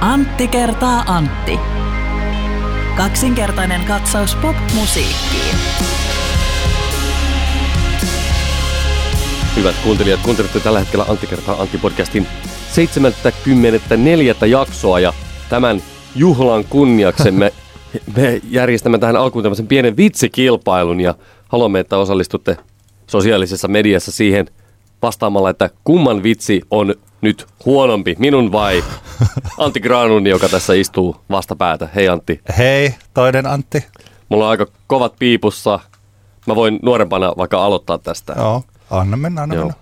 Antti kertaa Antti. Kaksinkertainen katsaus pop-musiikkiin. Hyvät kuuntelijat, kuuntelette tällä hetkellä Antti kertaa Antti podcastin 74. jaksoa ja tämän juhlan kunniaksi me, me järjestämme tähän alkuun tämmöisen pienen vitsikilpailun ja haluamme, että osallistutte sosiaalisessa mediassa siihen vastaamalla, että kumman vitsi on nyt huonompi, minun vai Antti Granun, joka tässä istuu vastapäätä. Hei Antti. Hei, toinen Antti. Mulla on aika kovat piipussa. Mä voin nuorempana vaikka aloittaa tästä. Joo, anna mennä, anna Joo. mennä.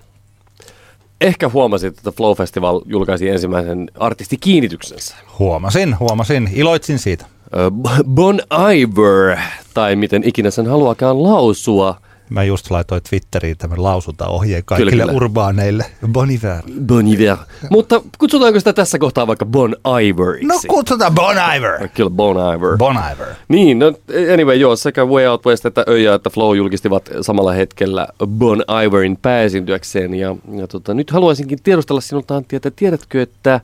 Ehkä huomasit, että Flow Festival julkaisi ensimmäisen artistikiinnityksensä. Huomasin, huomasin. Iloitsin siitä. B- Bon Iver, tai miten ikinä sen haluakaan lausua. Mä just laitoin Twitteriin tämän lausuntaohjeen kaikille Kyllä, kyllä. urbaaneille. Bon Iver. Bon Iver. Mutta kutsutaanko sitä tässä kohtaa vaikka Bon Iveriksi? No kutsutaan Bon Iver. Kyllä Bon Iver. Bon Iver. Niin, no anyway, joo, sekä Way Out West että Öja että Flow julkistivat samalla hetkellä Bon Iverin pääesiintyäkseen. Ja, ja tota, nyt haluaisinkin tiedustella sinulta Antti, että tiedätkö, että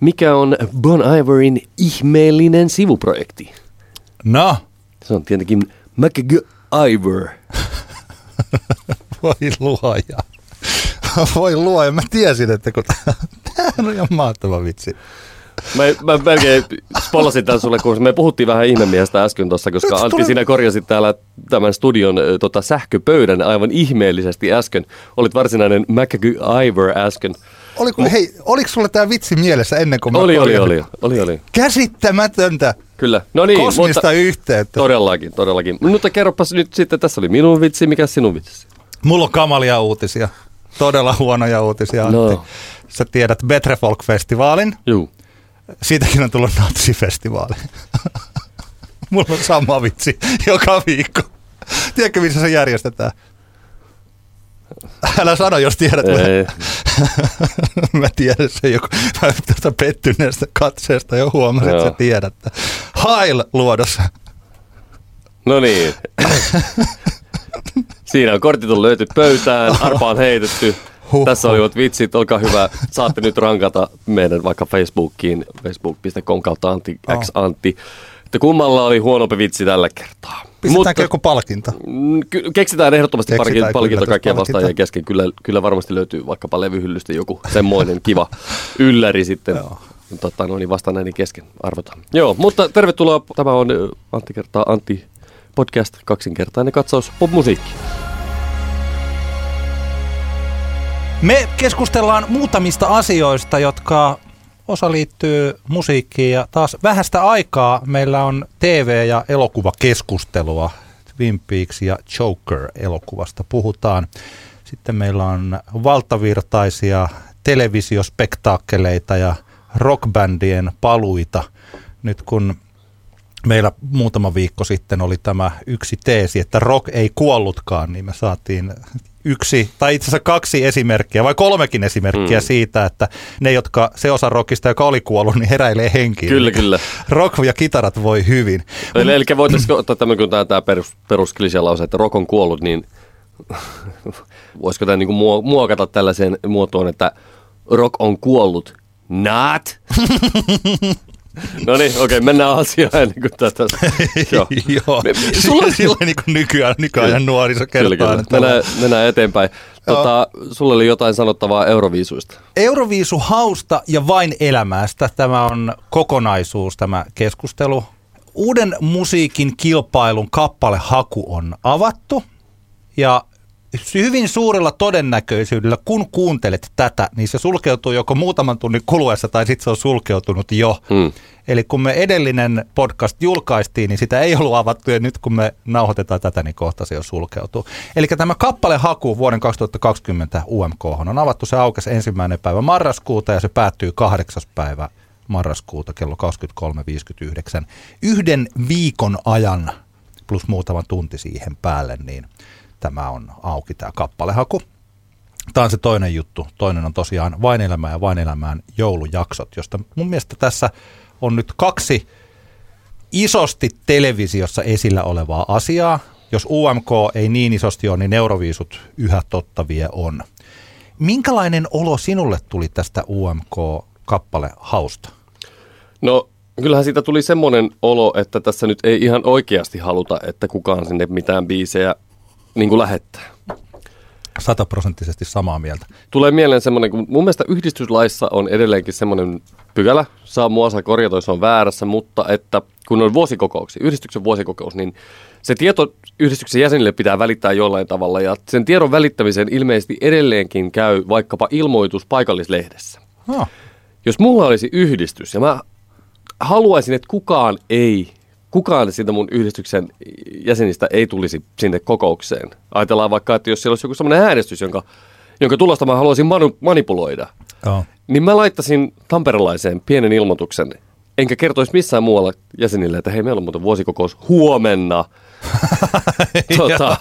mikä on Bon Iverin ihmeellinen sivuprojekti? No, Se on tietenkin MacGyver. voi luoja. Voi luoja. Mä tiesin, että kun tämä on ihan mahtava vitsi. Mä, mä melkein spollasin tämän sulle, kun me puhuttiin vähän ihmemiestä äsken tuossa, koska Antti, tuli- sinä korjasit täällä tämän studion tota, sähköpöydän aivan ihmeellisesti äsken. Olit varsinainen MacGyver äsken. Oliko, hei, oliko sulla tämä vitsi mielessä ennen kuin mä Oli, oli, oli, oli, oli. Käsittämätöntä Kyllä. No niin, kosmista mutta yhteyttä. todellakin, todellakin. Mutta kerropas nyt sitten, tässä oli minun vitsi, mikä sinun vitsi? Mulla on kamalia uutisia. Todella huonoja uutisia, Antti. No. Sä tiedät Betre Folk-festivaalin. Juu. Siitäkin on tullut natsifestivaali. Mulla on sama vitsi joka viikko. Tiedätkö, missä se järjestetään? Älä sano, jos tiedät. Ei. Mä tiedän se joku. Mä tuosta pettyneestä katseesta jo huomasin, että sä tiedät. Hail luodossa. No niin. Siinä on kortit on löyty pöytään, arpa on heitetty. Huh, Tässä olivat vitsit, olkaa hyvä. Saatte nyt rankata meidän vaikka Facebookiin, facebook.com kautta Antti, Oh. X Antti. Että kummalla oli huonompi vitsi tällä kertaa. Pistetäänkö joku palkinto? Mm, keksitään ehdottomasti Keksitään palkinto, kaikkien vastaajien kesken. Kyllä, kyllä varmasti löytyy vaikkapa levyhyllystä joku semmoinen kiva ylläri sitten. Joo. Tota, no niin, vasta näiden kesken arvotaan. Joo, mutta tervetuloa. Tämä on Antti kertaa Antti podcast, kaksinkertainen katsaus popmusiikki. Me keskustellaan muutamista asioista, jotka osa liittyy musiikkiin ja taas vähästä aikaa meillä on TV- ja elokuvakeskustelua. Twin Peaks ja Joker-elokuvasta puhutaan. Sitten meillä on valtavirtaisia televisiospektaakkeleita ja rockbändien paluita. Nyt kun meillä muutama viikko sitten oli tämä yksi teesi, että rock ei kuollutkaan, niin me saatiin yksi, tai itse asiassa kaksi esimerkkiä, vai kolmekin esimerkkiä Mm. siitä, että ne, jotka, se osa rockista, joka oli kuollut, niin heräilee henkiin. Kyllä, kyllä. Rock ja kitarat voi hyvin. Eli, eli voitaisiinko ottaa tämmöinen, kun tämä, tämä perus, perusklisee-lause, että rock on kuollut, niin voisiko tämä niin muokata tällaiseen muotoon, että rock on kuollut, not? no niin, okei, okay, mennään asiaan ennen kuin tätä. Joo. Joo, Me- sulla on silleen niin kuin nykyään, nykyajan nuoriso kertaa. kyllä. Mennään, mennään eteenpäin. Tota, sulla oli jotain sanottavaa Euroviisuista. Euroviisu hausta ja vain elämästä. Tämä on kokonaisuus, tämä keskustelu. Uuden musiikin kilpailun kappalehaku on avattu ja hyvin suurella todennäköisyydellä, kun kuuntelet tätä, niin se sulkeutuu joko muutaman tunnin kuluessa tai sitten se on sulkeutunut jo. Hmm. Eli kun me edellinen podcast julkaistiin, niin sitä ei ollut avattu ja nyt kun me nauhoitetaan tätä, niin kohta se jo sulkeutuu. Eli tämä kappalehaku vuoden 2020 UMK on avattu. Se aukesi ensimmäinen päivä marraskuuta ja se päättyy kahdeksas päivä marraskuuta kello 23.59. Yhden viikon ajan plus muutama tunti siihen päälle, niin tämä on auki tämä kappalehaku. Tämä on se toinen juttu. Toinen on tosiaan Vain elämää ja Vain elämään joulujaksot, josta mun mielestä tässä on nyt kaksi isosti televisiossa esillä olevaa asiaa. Jos UMK ei niin isosti ole, niin Euroviisut yhä totta vie on. Minkälainen olo sinulle tuli tästä UMK-kappale hausta? No kyllähän siitä tuli semmoinen olo, että tässä nyt ei ihan oikeasti haluta, että kukaan sinne mitään biisejä niin kuin lähettää. Sataprosenttisesti samaa mieltä. Tulee mieleen semmoinen, kun mun mielestä yhdistyslaissa on edelleenkin semmoinen pykälä, saa mua saa korjata, jos on väärässä, mutta että kun on vuosikokouksia, yhdistyksen vuosikokous, niin se tieto yhdistyksen jäsenille pitää välittää jollain tavalla ja sen tiedon välittämiseen ilmeisesti edelleenkin käy vaikkapa ilmoitus paikallislehdessä. No, Jos mulla olisi yhdistys ja mä haluaisin, että kukaan ei, kukaan siitä mun yhdistyksen jäsenistä ei tulisi sinne kokoukseen. Ajatellaan vaikka, että jos siellä olisi joku sellainen äänestys, jonka, jonka tulosta mä haluaisin manu- manipuloida, joo. niin mä laittaisin tamperelaiseen pienen ilmoituksen, enkä kertoisi missään muualla jäsenille, että hei, meillä on muuten vuosikokous huomenna. tota,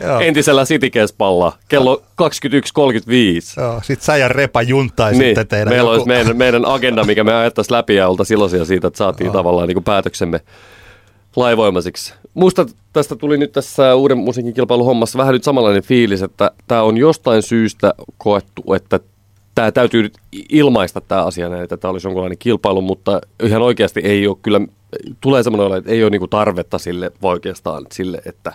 Joo. entisellä Citykespalla kello 21.35. Joo, sit sä ja Repa juntaisitte Niin, teidän meillä joku... olisi meidän, meidän agenda, mikä me ajattaisiin läpi ja oltaisiin iloisia siitä, että saatiin tavallaan niin kuin päätöksemme laivoimaisiksi. Musta tästä tuli nyt tässä uuden musiikin kilpailun hommassa vähän nyt samanlainen fiilis, että tämä on jostain syystä koettu, että tämä täytyy nyt ilmaista tämä asia näin, että tämä olisi jonkunlainen kilpailu, mutta ihan oikeasti ei ole kyllä, tulee semmoinen olo, että ei ole niinku tarvetta sille oikeastaan sille, että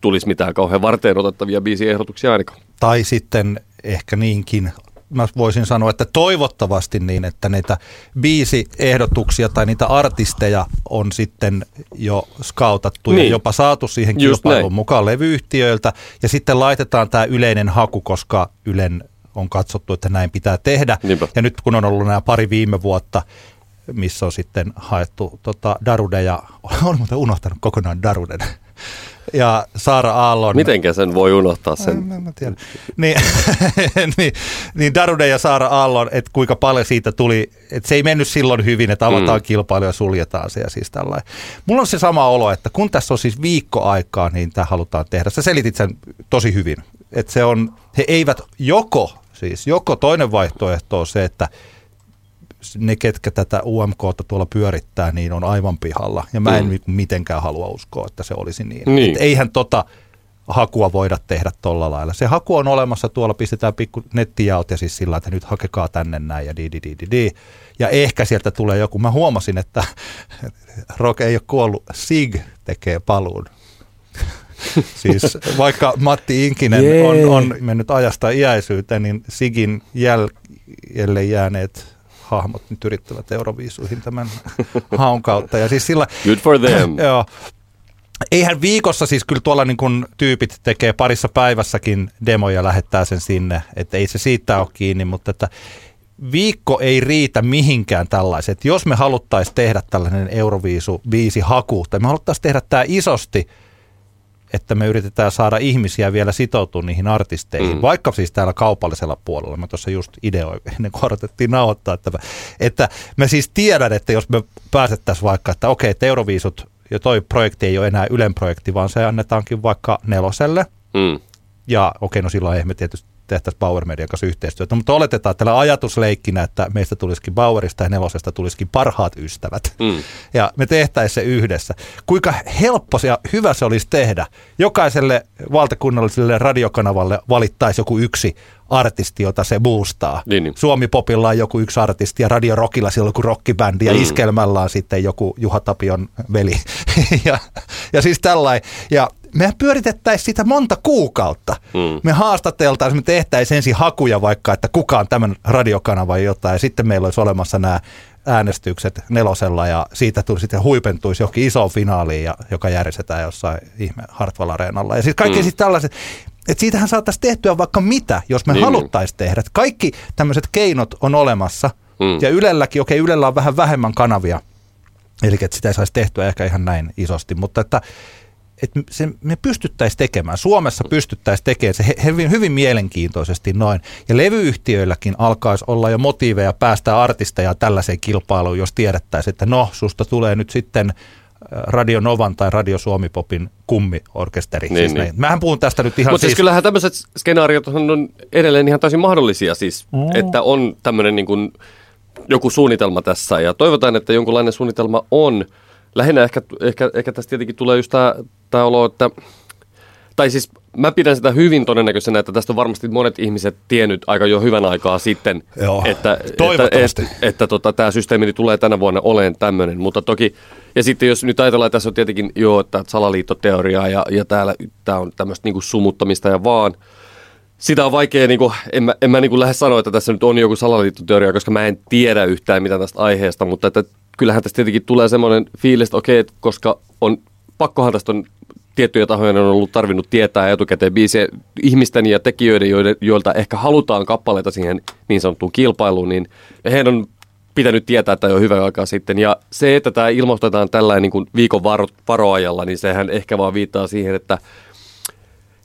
tulisi mitään kauhean varteen otettavia biisiehdotuksia ainakaan. Tai sitten ehkä niinkin, mä voisin sanoa, että toivottavasti niin, että niitä biisiehdotuksia tai niitä artisteja on sitten jo skautattu niin. ja jopa saatu siihen kilpailuun mukaan levyyhtiöiltä. Ja sitten laitetaan tämä yleinen haku, koska Ylen on katsottu, että näin pitää tehdä. Niinpä. Ja nyt kun on ollut nämä pari viime vuotta, missä on sitten haettu tota, Darude ja, olen muuten unohtanut kokonaan Daruden, ja Saara Aallon. Mitenkä sen voi unohtaa Sen. Mä, mä tiedän. Niin, niin, niin Darude ja Saara Aallon, että kuinka paljon siitä tuli, että se ei mennyt silloin hyvin, että avataan mm. kilpailu ja suljetaan se ja siis tällainen. Mulla on se sama olo, että kun tässä on siis viikko aikaa, niin tämä halutaan tehdä. Sä selitit sen tosi hyvin, että se on, he eivät joko, siis joko toinen vaihtoehto on se, että ne, ketkä tätä UMKta tuolla pyörittää, niin on aivan pihalla. Ja mä en Mm. mitenkään halua uskoa, että se olisi niin. Niin. Et eihän tota hakua voida tehdä tolla lailla. Se haku on olemassa, tuolla pistetään pikku nettijaot ja siis sillä, että nyt hakekaa tänne näin ja di, di, di, di, di. Ja ehkä sieltä tulee joku. Mä huomasin, että Rock ei ole kuollut. Sig tekee paluun. Siis vaikka Matti Inkinen Jee. on, on mennyt ajasta iäisyyteen, niin Sigin jäljelle jääneet hahmot nyt yrittävät Euroviisuihin tämän haun kautta. Ja siis sillä, Good for them. Joo. Eihän viikossa siis kyllä tuolla niin kun tyypit tekee parissa päivässäkin demoja ja lähettää sen sinne, että ei se siitä ole kiinni, mutta että viikko ei riitä mihinkään tällaiset. Jos me haluttaisiin tehdä tällainen Euroviisu viisi haku, tai me haluttaisiin tehdä tämä isosti, että me yritetään saada ihmisiä vielä sitoutua niihin artisteihin, Mm. vaikka siis täällä kaupallisella puolella. Mä tuossa just ideoin ennen kuin odotettiin nauhoittaa, että, mä, että mä siis tiedän, että jos me pääsettäisiin vaikka, että okei, että Euroviisut ja toi projekti ei ole enää Ylen projekti, vaan se annetaankin vaikka neloselle. Mm. Ja okei, no silloin ei me tietysti tehtäisiin Bauer Median kanssa yhteistyötä, mutta oletetaan tällä ajatusleikkinä, että meistä tulisikin Bauerista ja nelosesta tulisikin parhaat ystävät. Mm. Ja me tehtäisiin se yhdessä. Kuinka helppo ja hyvä se olisi tehdä. Jokaiselle valtakunnalliselle radiokanavalle valittaisi joku yksi artisti, jota se boostaa. Niin, niin. Suomi Popilla on joku yksi artisti ja Radio Rockilla on joku rockibändi ja Mm. Iskelmällä on sitten joku Juha Tapion veli. ja, ja siis tällainen. Ja me pyöritettäisiin sitä monta kuukautta. Mm. Me haastateltaisiin, me tehtäisiin ensin hakuja vaikka, että kuka on tämän radiokanava ja jotain. Ja sitten meillä olisi olemassa nämä äänestykset nelosella ja siitä tuli sitten huipentuisi johonkin isoon finaaliin, ja, joka järjestetään jossain ihme Hartwall Areenalla. Ja siis kaikki Mm. siis tällaiset, että siitähän saataisiin tehtyä vaikka mitä, jos me Niin, niin, haluttaisiin tehdä. Kaikki tämmöiset keinot on olemassa. Mm. Ja Ylelläkin, okei Ylellä on vähän vähemmän kanavia, eli että sitä ei saisi tehtyä ehkä ihan näin isosti, mutta että että se, me pystyttäisiin tekemään, Suomessa pystyttäisiin tekemään se hyvin, hyvin mielenkiintoisesti noin. Ja levyyhtiöilläkin alkaisi olla jo motiiveja päästä artisteja tällaiseen kilpailuun, jos tiedettäisiin, että no, susta tulee nyt sitten äh, Radio Novan tai Radio Suomi-popin kummiorkesteri. Niin, siis niin. Mähän puhun tästä nyt ihan Mutta siis, siis kyllähän tämmöiset skenaariot on edelleen ihan täysin mahdollisia siis, mm. että on tämmöinen niin kuin joku suunnitelma tässä ja toivotaan, että jonkunlainen suunnitelma on. Lähinnä ehkä, ehkä, ehkä tästä tietenkin tulee just tämä olo, että tai siis mä pidän sitä hyvin todennäköisenä, että tästä on varmasti monet ihmiset tiennyt aika jo hyvän aikaa sitten, Joo, että, että, toivottavasti. että, että tota, tämä systeemi tulee tänä vuonna oleen tämmöinen. Mutta toki, ja sitten jos nyt ajatellaan, että tässä on tietenkin jo että salaliittoteoriaa ja, ja täällä tämä on tämmöistä niinku sumuttamista ja vaan, sitä on vaikea, niin kuin, en mä, en mä niin kuin lähde sanoa, että tässä nyt on joku salaliittoteoria, koska mä en tiedä yhtään mitään tästä aiheesta, mutta että kyllähän tästä tietenkin tulee semmoinen fiilis, että okei, että koska on, pakkohan tästä on tiettyjä tahoja on ollut tarvinnut tietää etukäteen biisiä ihmisten ja tekijöiden, joilta ehkä halutaan kappaleita siihen niin sanottuun kilpailuun, niin heidän on pitänyt tietää että jo hyvä aikaa sitten. Ja se, että tämä ilmoitetaan tällainen niin kuin viikon varo, varoajalla, niin sehän ehkä vaan viittaa siihen, että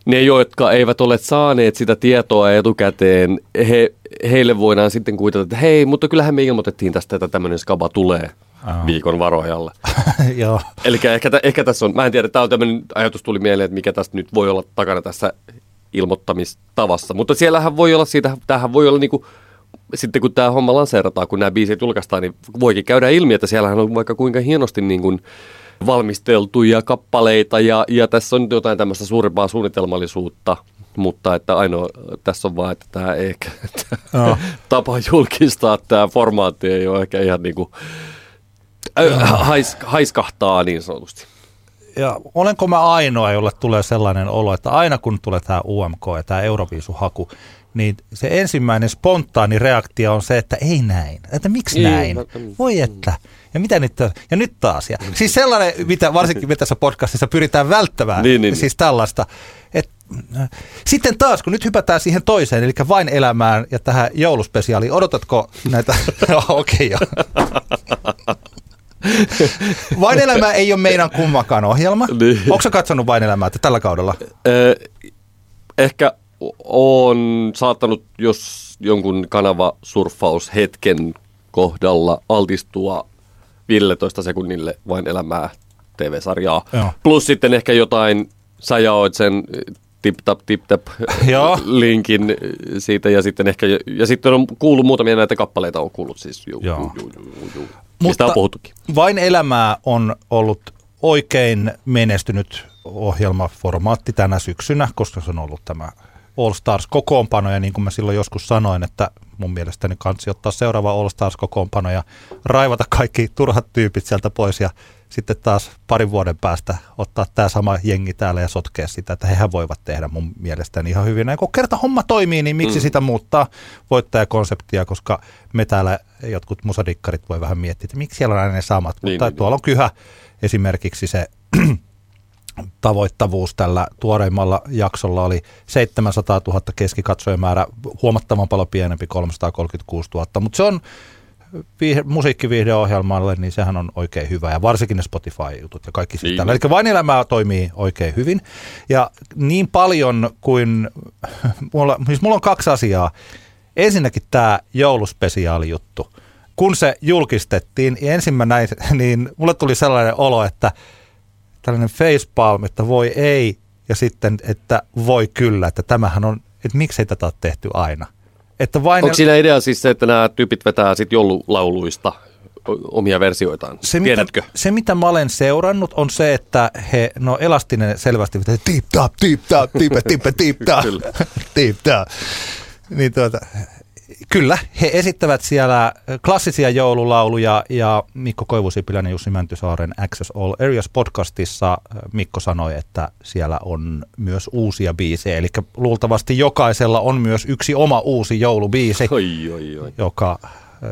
ne, jotka eivät ole saaneet sitä tietoa etukäteen, he, heille voidaan sitten kuvitella, että hei, mutta kyllähän me ilmoitettiin tästä, että tämmöinen skaba tulee Aa. viikon varoajalla. Joo. Eli ehkä, ehkä tässä on, mä en tiedä, tämä on tämmöinen ajatus tuli mieleen, että mikä tästä nyt voi olla takana tässä ilmoittamistavassa. Mutta siellähän voi olla siitä, tämähän voi olla niinku, sitten kun tämä homma lanseerataan, kun nämä biisit julkaistaan, niin voikin käydä ilmi, että siellähän on vaikka kuinka hienosti niin kuin valmisteltuja kappaleita ja, ja tässä on jotain tämmöistä suurempaa suunnitelmallisuutta, mutta että ainoa tässä on vaan, että tämä ehkä Joo. tapa julkistaa tämä formaatti ei ole ehkä ihan niin kuin, hais, haiskahtaa niin sanotusti. Ja olenko mä ainoa, jolle tulee sellainen olo, että aina kun tulee tämä UMK ja tämä Euroviisuhaku, niin se ensimmäinen spontaani reaktio on se, että ei näin. Että miksi Niin, näin? mä- Voi että. Ja mitä nyt, ja nyt taas. Ja, siis sellainen, mitä varsinkin me tässä podcastissa pyritään välttämään. Niin, niin. Siis tällaista. Et, sitten taas, kun nyt hypätään siihen toiseen, eli vain elämään ja tähän jouluspesiaaliin, odotatko näitä? Okei, okay, joo. Vain elämä ei ole meidän kummakaan ohjelma. Niin. Onko sä katsonut Vain elämää tällä kaudella? Ö, ehkä on saattanut, jos jonkun kanava surffaushetken kohdalla altistua 15 sekunnille vain elämää TV-sarjaa. Joo. Plus sitten ehkä jotain, sä jaoit sen tip-tap, tip-tap Joo. linkin siitä ja sitten ehkä, ja sitten on kuullut muutamia näitä kappaleita on kuullut siis. Juu, Joo. juu, juu, juu, juu. Mistä on puhuttukin. Vain elämää on ollut oikein menestynyt ohjelmaformaatti tänä syksynä, koska se on ollut tämä All Stars kokoonpano ja niin kuin mä silloin joskus sanoin, että mun mielestäni kansi ottaa seuraava All Stars kokoonpano ja raivata kaikki turhat tyypit sieltä pois ja sitten taas parin vuoden päästä ottaa tämä sama jengi täällä ja sotkea sitä, että hehän voivat tehdä mun mielestäni ihan hyvin. Ja kun kerta homma toimii, niin miksi mm. sitä muuttaa voittajakonseptia, koska me täällä jotkut musadikkarit voi vähän miettiä, että miksi siellä on aina ne samat. Niin, Mutta niin, tuolla on kyhä esimerkiksi se tavoittavuus tällä tuoreimmalla jaksolla oli 700 000 keskikatsojamäärä, huomattavan paljon pienempi 336 000, mutta se on viihde, musiikkiviihdeohjelmalle, niin sehän on oikein hyvä ja varsinkin ne Spotify-jutut ja kaikki sitten. Eli vain elämää toimii oikein hyvin ja niin paljon kuin, mulla, siis mulla on kaksi asiaa. Ensinnäkin tämä jouluspesiaalijuttu. Kun se julkistettiin, niin ensin mä näin, niin mulle tuli sellainen olo, että tällainen facepalm, että voi ei, ja sitten, että voi kyllä, että tämähän on, että miksei tätä ole tehty aina. Että vain Onko siinä idea siis se, että nämä tyypit vetää sitten joululauluista omia versioitaan? se, Tiedätkö? Mitä, se, mitä mä olen seurannut, on se, että he, no elastinen selvästi, että deep tap, deep tap, deep deep deep tap, deep tap. Niin tuota, kyllä, he esittävät siellä klassisia joululauluja ja Mikko Koivusipilän ja Jussi Mäntysaaren Access All Areas podcastissa Mikko sanoi, että siellä on myös uusia biisejä, eli luultavasti jokaisella on myös yksi oma uusi joulubiisi Oi, oi, oi. joka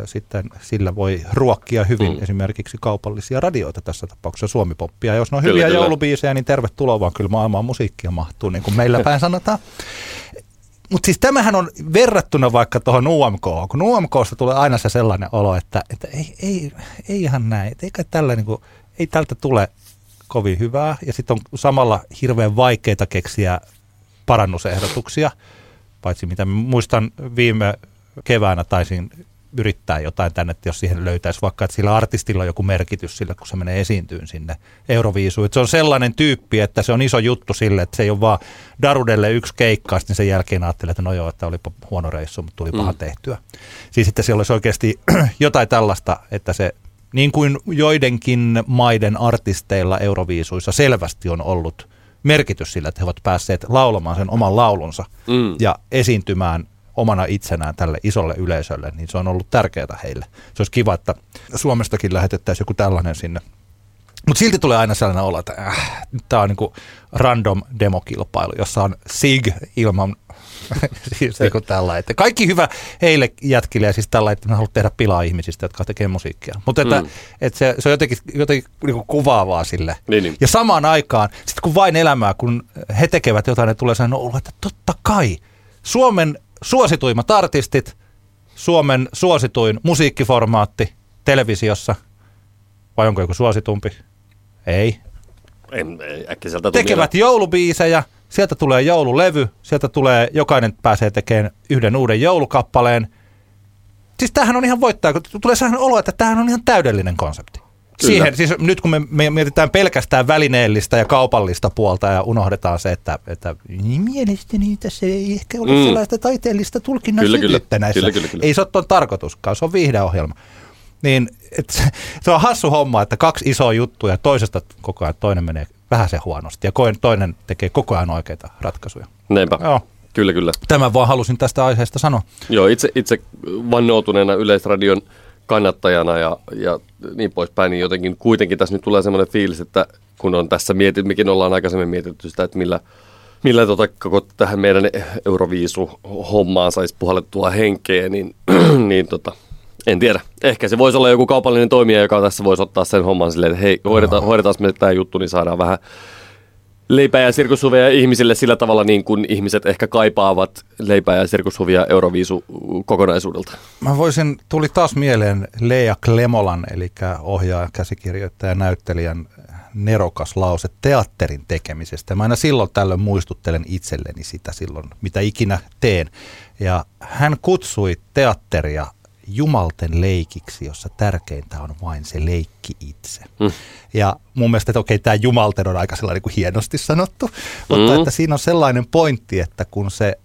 sitten sillä voi ruokkia hyvin mm. esimerkiksi kaupallisia radioita tässä tapauksessa Suomipoppia. Jos ne on Kyllä, hyviä kyllä. joulubiisejä, niin tervetuloa vaan kyllä maailmaan musiikkia mahtuu, niin kuin meillä päin sanotaan. Mutta siis tämähän on verrattuna vaikka tuohon UMK, kun UMKsta tulee aina se sellainen olo, että, että ei, ei, ei ihan näin, eikä tällä niin kuin, ei tältä tule kovin hyvää. Ja sitten on samalla hirveän vaikeita keksiä parannusehdotuksia, paitsi mitä muistan viime keväänä taisin yrittää jotain tänne, että jos siihen löytäisi vaikka, että sillä artistilla on joku merkitys sillä, kun se menee esiintyyn sinne Euroviisuun. Että se on sellainen tyyppi, että se on iso juttu sille, että se ei ole vaan Darudelle yksi keikka, sitten sen jälkeen ajattelee, että no joo, että olipa huono reissu, mutta tuli paha Mm. tehtyä. Siis että siellä olisi oikeasti jotain tällaista, että se niin kuin joidenkin maiden artisteilla Euroviisuissa selvästi on ollut merkitys sillä, että he ovat päässeet laulamaan sen oman laulunsa Mm. ja esiintymään omana itsenään tälle isolle yleisölle, niin se on ollut tärkeää heille. Se olisi kiva, että Suomestakin lähetettäisiin joku tällainen sinne. Mutta silti tulee aina sellainen olo, että äh, tämä on niinku random demokilpailu, jossa on SIG ilman siis niinku tällä, että kaikki hyvä heille jätkille ja siis tällä, että mä haluan tehdä pilaa ihmisistä, jotka tekee musiikkia. Mutta että, Mm. että se, se, on jotenkin, jotenkin niinku kuvaavaa sille. Niin, niin. Ja samaan aikaan, sitten kun vain elämää, kun he tekevät jotain, ne tulee olo, että totta kai Suomen suosituimmat artistit, Suomen suosituin musiikkiformaatti televisiossa, vai onko joku suositumpi? Ei. En, äkkiseltä Tekevät joulubiisejä, sieltä tulee joululevy, sieltä tulee, jokainen pääsee tekemään yhden uuden joulukappaleen. Siis tämähän on ihan voittaja, kun tulee sellainen olo, että tämähän on ihan täydellinen konsepti. Kyllä. Siihen, siis nyt kun me, me mietitään pelkästään välineellistä ja kaupallista puolta ja unohdetaan se, että, että niin mielestäni tässä ei ehkä ole Mm. sellaista taiteellista tulkinnan Kyllä, kyllä. näissä. Kyllä, kyllä, kyllä. Ei se ole tuon tarkoituskaan, se on viihdeohjelma. Niin, et, se, se on hassu homma, että kaksi isoa juttua ja toisesta koko ajan toinen menee vähän se huonosti ja toinen tekee koko ajan oikeita ratkaisuja. Niinpä. Joo. Kyllä, kyllä. Tämän vaan halusin tästä aiheesta sanoa. Joo, itse, itse vannoutuneena Yleisradion kannattajana ja, ja niin poispäin, niin jotenkin kuitenkin tässä nyt tulee semmoinen fiilis, että kun on tässä mietitty, mekin ollaan aikaisemmin mietitty sitä, että millä, millä tota, koko tähän meidän Euroviisu-hommaan saisi puhallettua henkeä, niin, niin tota, en tiedä. Ehkä se voisi olla joku kaupallinen toimija, joka tässä voisi ottaa sen homman silleen, että hei, hoidetaan, hoidetaan me tämä juttu, niin saadaan vähän leipää ja sirkushuveja ihmisille sillä tavalla niin kuin ihmiset ehkä kaipaavat leipää ja sirkushuvia Euroviisu kokonaisuudelta. Mä voisin, tuli taas mieleen Lea Klemolan, eli ohjaaja, käsikirjoittaja, näyttelijän nerokas lause teatterin tekemisestä. Mä aina silloin tällöin muistuttelen itselleni sitä silloin, mitä ikinä teen. Ja hän kutsui teatteria jumalten leikiksi, jossa tärkeintä on vain se leikki itse. Mm. Ja mun mielestä, että okei, tämä jumalten on aika sellainen kuin hienosti sanottu, mutta Mm. että siinä on sellainen pointti, että kun se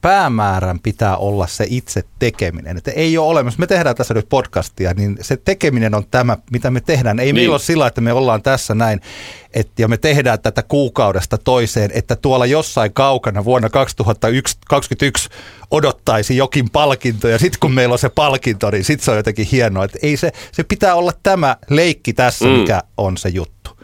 päämäärän pitää olla se itse tekeminen. Että ei ole olemassa, me tehdään tässä nyt podcastia, niin se tekeminen on tämä, mitä me tehdään. Ei niin. meillä ole sillä, että me ollaan tässä näin, et, ja me tehdään tätä kuukaudesta toiseen, että tuolla jossain kaukana vuonna 2021 odottaisi jokin palkinto, ja sitten kun meillä on se palkinto, niin sitten se on jotenkin hienoa. Että ei se, se pitää olla tämä leikki tässä, Mm. mm. mikä on se juttu.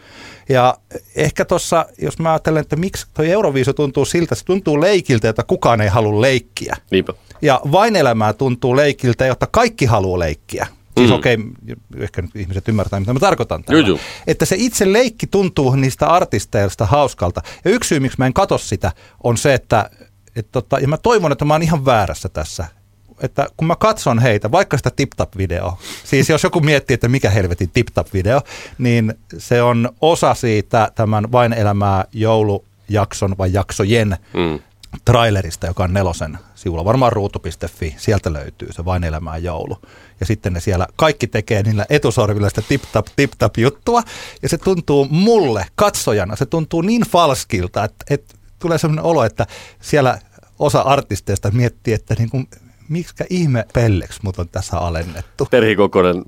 Ja ehkä tuossa, jos mä ajattelen, että miksi toi Euroviisu tuntuu siltä, se tuntuu leikiltä, jota kukaan ei halua leikkiä. Niinpä. Ja vain elämää tuntuu leikiltä, jotta kaikki haluaa leikkiä. Siis Mm. okei, okay, ehkä nyt ihmiset ymmärtää, mitä mä tarkoitan tällä. Juu. Että se itse leikki tuntuu niistä artisteista hauskalta. Ja yksi syy, miksi mä en katso sitä, on se, että, että tota, ja mä toivon, että mä oon ihan väärässä tässä. Että kun mä katson heitä, vaikka sitä tip-tap-videoa, siis jos joku miettii, että mikä helvetin tip-tap-video, niin se on osa siitä tämän Vain elämää joulujakson vai jaksojen Mm. trailerista, joka on nelosen sivulla, varmaan ruutu.fi, sieltä löytyy se Vain elämää joulu. Ja sitten ne siellä kaikki tekee niillä etusorvilla sitä tip-tap, tip-tap juttua, ja se tuntuu mulle katsojana, se tuntuu niin falskilta, että, että tulee sellainen olo, että siellä osa artisteista miettii, että niin kuin, miksi ihme pelleksi mut on tässä alennettu. Terhi Kokonen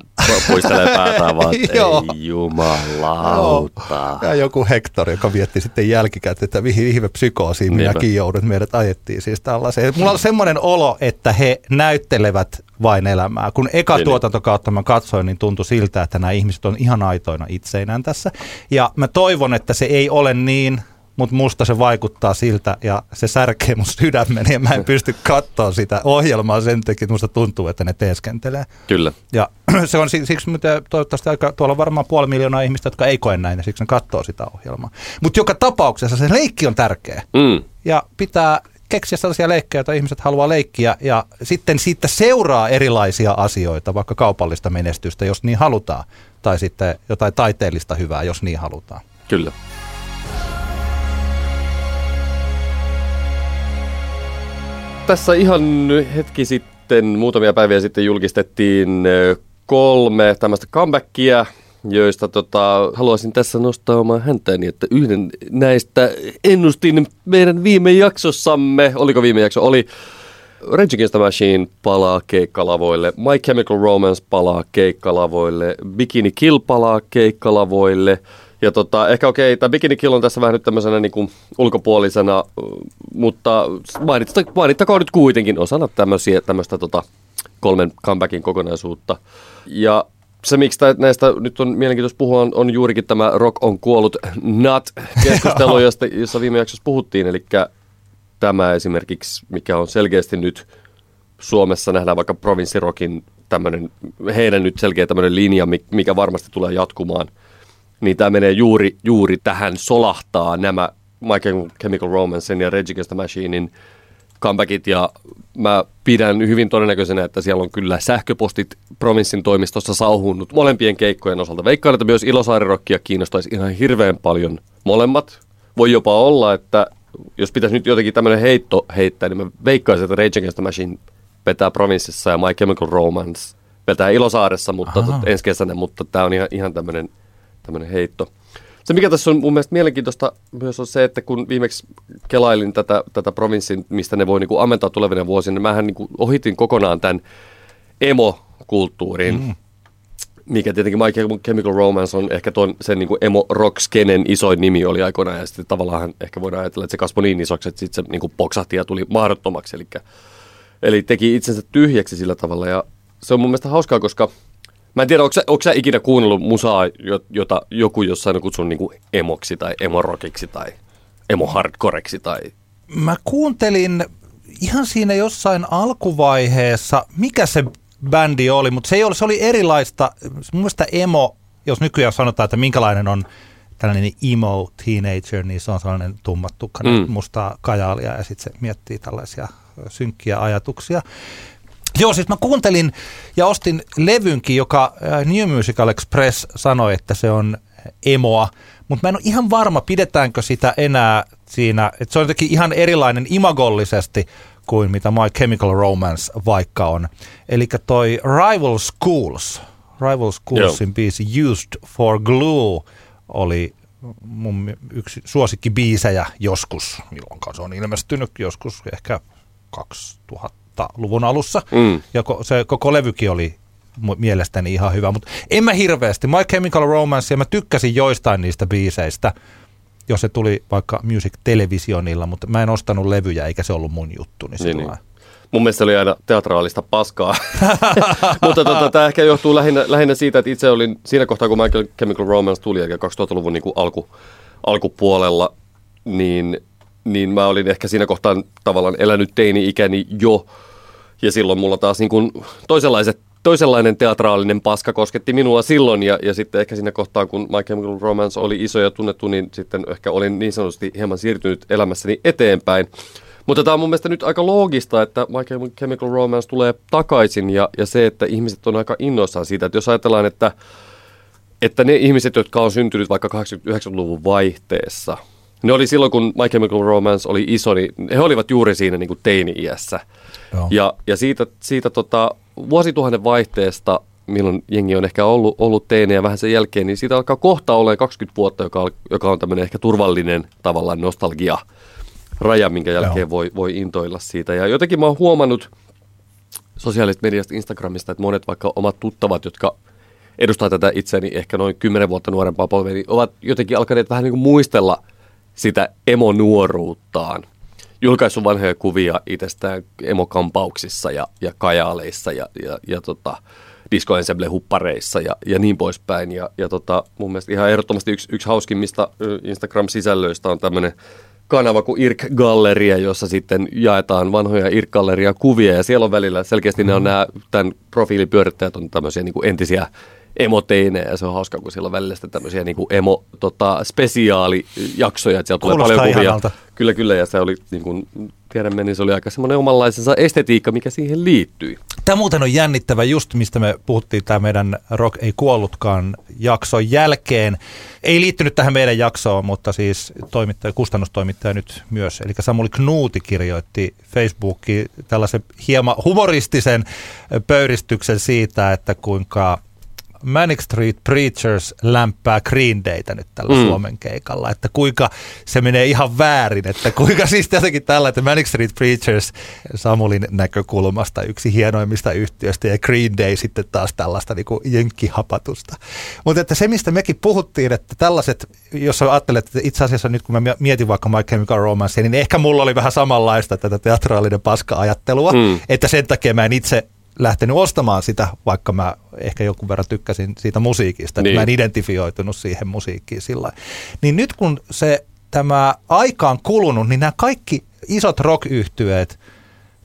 puistelee päätään vaan, että ei jumalauta. Ja joku Hector, joka vietti sitten jälkikäteen, että mihin ihme psykoosiin Niinpä. minäkin joudun, meidät ajettiin siis tällaiseen. Mulla on semmoinen olo, että he näyttelevät vain elämää. Kun eka Niin. tuotantokautta mä katsoin, niin tuntui siltä, että nämä ihmiset on ihan aitoina itseinään tässä. Ja mä toivon, että se ei ole niin, mutta musta se vaikuttaa siltä ja se särkee mun sydämeni ja mä en pysty katsoa sitä ohjelmaa sen takia, että musta tuntuu, että ne teeskentelee. Kyllä. Ja se on si- siksi, mitä toivottavasti aika, tuolla on varmaan puoli miljoonaa ihmistä, jotka ei koe näin ja siksi ne katsoo sitä ohjelmaa. Mutta joka tapauksessa se leikki on tärkeä Mm. ja pitää keksiä sellaisia leikkejä, joita ihmiset haluaa leikkiä ja sitten siitä seuraa erilaisia asioita, vaikka kaupallista menestystä, jos niin halutaan, tai sitten jotain taiteellista hyvää, jos niin halutaan. Kyllä. Tässä ihan hetki sitten, muutamia päiviä sitten julkistettiin kolme tämmöistä comebackia, joista tota, haluaisin tässä nostaa omaa häntäni, että yhden näistä ennustin meidän viime jaksossamme, oliko viime jakso, oli. Rage Against the Machine palaa keikkalavoille, My Chemical Romance palaa keikkalavoille, Bikini Kill palaa keikkalavoille Ja tota, ehkä okei, okay, tämä Bikini Kill on tässä vähän nyt tämmöisenä niin kuin ulkopuolisena, mutta mainittakoon nyt kuitenkin osana tämmöisiä, tämmöistä tota, kolmen comebackin kokonaisuutta. Ja se, miksi näistä nyt on mielenkiintoista puhua, on, on juurikin tämä Rock on kuollut Nut-keskustelu, josta, jossa viime jaksossa puhuttiin. Eli tämä esimerkiksi, mikä on selkeästi nyt Suomessa nähdään vaikka provinssirokin tämmöinen, heidän nyt selkeä tämmöinen linja, mikä varmasti tulee jatkumaan, niin tämä menee juuri, juuri tähän solahtaa nämä Michael Chemical Romancen ja Rage Against the Machinein comebackit ja mä pidän hyvin todennäköisenä, että siellä on kyllä sähköpostit provinssin toimistossa sauhunut molempien keikkojen osalta. Veikkaan, että myös Ilosaarirokkia kiinnostaisi ihan hirveän paljon molemmat. Voi jopa olla, että jos pitäisi nyt jotenkin tämmöinen heitto heittää, niin mä veikkaisin, että Rage Against the Machine vetää provinssissa ja My Chemical Romance vetää Ilosaaressa mutta tot, ensi kesänä, mutta tämä on ihan, ihan tämmöinen, tämmöinen heitto. Se, mikä tässä on mun mielestä mielenkiintoista myös on se, että kun viimeksi kelailin tätä, tätä provinssin, mistä ne voi niin kuin ammentaa tulevina vuosina, niin mähän niin kuin ohitin kokonaan tämän emo-kulttuurin, mm. mikä tietenkin My Chemical Romance on ehkä ton, sen niin kuin emo rock skenen isoin nimi oli aikoinaan, ja sitten tavallaan ehkä voidaan ajatella, että se kasvoi niin isoksi, että sitten se niin kuin poksahti ja tuli mahdottomaksi, eli, eli teki itsensä tyhjäksi sillä tavalla, ja se on mun mielestä hauskaa, koska Mä en tiedä, onko sä, onko sä ikinä kuunnellut musaa, jota joku jossain kutsun niin kuin emoksi tai emorokiksi tai emohardcoreksi tai... Mä kuuntelin ihan siinä jossain alkuvaiheessa, mikä se bändi oli, mutta se, ei ole, se oli erilaista. Mun mielestä emo, jos nykyään sanotaan, että minkälainen on tällainen emo teenager, niin se on sellainen tummattukkainen mm. mustaa kajaalia ja sitten se miettii tällaisia synkkiä ajatuksia. Joo, siis mä kuuntelin ja ostin levynkin, joka äh, New Musical Express sanoi, että se on emoa, mutta mä en ole ihan varma, pidetäänkö sitä enää siinä, että se on jotenkin ihan erilainen imagollisesti kuin mitä My Chemical Romance vaikka on. Eli toi Rival Schools, Rival Schoolsin Joo. biisi Used for Glue oli mun yksi suosikkibiisejä joskus, milloin se on ilmestynyt joskus ehkä 2000 luvun alussa. Mm. Ja se koko levykin oli mielestäni ihan hyvä, mutta en mä hirveästi. My Chemical Romance, ja mä tykkäsin joistain niistä biiseistä, jos se tuli vaikka Music Televisionilla, mutta mä en ostanut levyjä, eikä se ollut mun juttu. Niin, niin, niin. Mun mielestä se oli aina teatraalista paskaa. mutta tota, tämä ehkä johtuu lähinnä, lähinnä siitä, että itse olin siinä kohtaa, kun Michael Chemical Romance tuli, eli 2000-luvun niin kuin alku, alkupuolella, niin, niin mä olin ehkä siinä kohtaa tavallaan elänyt teini-ikäni jo – ja silloin mulla taas niin kuin toisenlaiset toisenlainen teatraalinen paska kosketti minua silloin ja, ja sitten ehkä siinä kohtaa, kun My Chemical Romance oli iso ja tunnettu, niin sitten ehkä olin niin sanotusti hieman siirtynyt elämässäni eteenpäin. Mutta tämä on mun mielestä nyt aika loogista, että My Chemical Romance tulee takaisin ja, ja se, että ihmiset on aika innoissaan siitä, että jos ajatellaan, että, että ne ihmiset, jotka on syntynyt vaikka 89-luvun vaihteessa, ne oli silloin, kun My Chemical Romance oli iso, niin he olivat juuri siinä niin kuin teini-iässä. Ja, ja siitä, siitä tota, vuosituhannen vaihteesta, milloin jengi on ehkä ollut, ollut teinejä vähän sen jälkeen, niin siitä alkaa kohta olla 20 vuotta, joka, joka on tämmöinen ehkä turvallinen tavallaan nostalgia raja, minkä jälkeen voi, voi intoilla siitä. Ja jotenkin mä oon huomannut sosiaalisesta mediasta, Instagramista, että monet vaikka omat tuttavat, jotka edustaa tätä itseäni ehkä noin 10 vuotta nuorempaa polvea, niin ovat jotenkin alkaneet vähän niin kuin muistella sitä emonuoruuttaan julkaissut vanhoja kuvia itsestään emokampauksissa ja, ja kajaaleissa ja, ja, ja tota, disco huppareissa ja, ja niin poispäin. Ja, ja tota, mun mielestä ihan ehdottomasti yksi, yksi hauskimmista Instagram-sisällöistä on tämmöinen kanava kuin IRK Galleria, jossa sitten jaetaan vanhoja IRK Galleria kuvia ja siellä on välillä selkeästi mm-hmm. ne on nämä, tämän profiilipyörittäjät on tämmöisiä niin kuin entisiä emoteinejä ja se on hauska, kun siellä on välillä sitten tämmöisiä niin kuin emo tota, spesiaalijaksoja, että siellä tulee Kuulostaa paljon kuvia. Ihanalta. Kyllä, kyllä, ja se oli, niin kuin tiedämme, niin se oli aika semmoinen omanlaisensa estetiikka, mikä siihen liittyi. Tämä muuten on jännittävä, just mistä me puhuttiin tämä meidän Rock ei kuollutkaan jakson jälkeen. Ei liittynyt tähän meidän jaksoon, mutta siis toimittaja, kustannustoimittaja nyt myös. Eli Samuli Knuuti kirjoitti Facebookiin tällaisen hieman humoristisen pöyristyksen siitä, että kuinka Manic Street Preachers lämpää Green Daytä nyt tällä mm. Suomen keikalla, että kuinka se menee ihan väärin, että kuinka siis jotenkin tällä, että Manic Street Preachers Samulin näkökulmasta yksi hienoimmista yhtiöistä ja Green Day sitten taas tällaista niin kuin jenkkihapatusta. Mutta että se, mistä mekin puhuttiin, että tällaiset, jos ajattelet, että itse asiassa nyt kun mä mietin vaikka My Chemical Romance, niin ehkä mulla oli vähän samanlaista tätä teatraalinen paska-ajattelua, mm. että sen takia mä en itse lähtenyt ostamaan sitä, vaikka mä ehkä joku verran tykkäsin siitä musiikista, niin. mä en identifioitunut siihen musiikkiin sillä Niin nyt kun se tämä aika on kulunut, niin nämä kaikki isot rock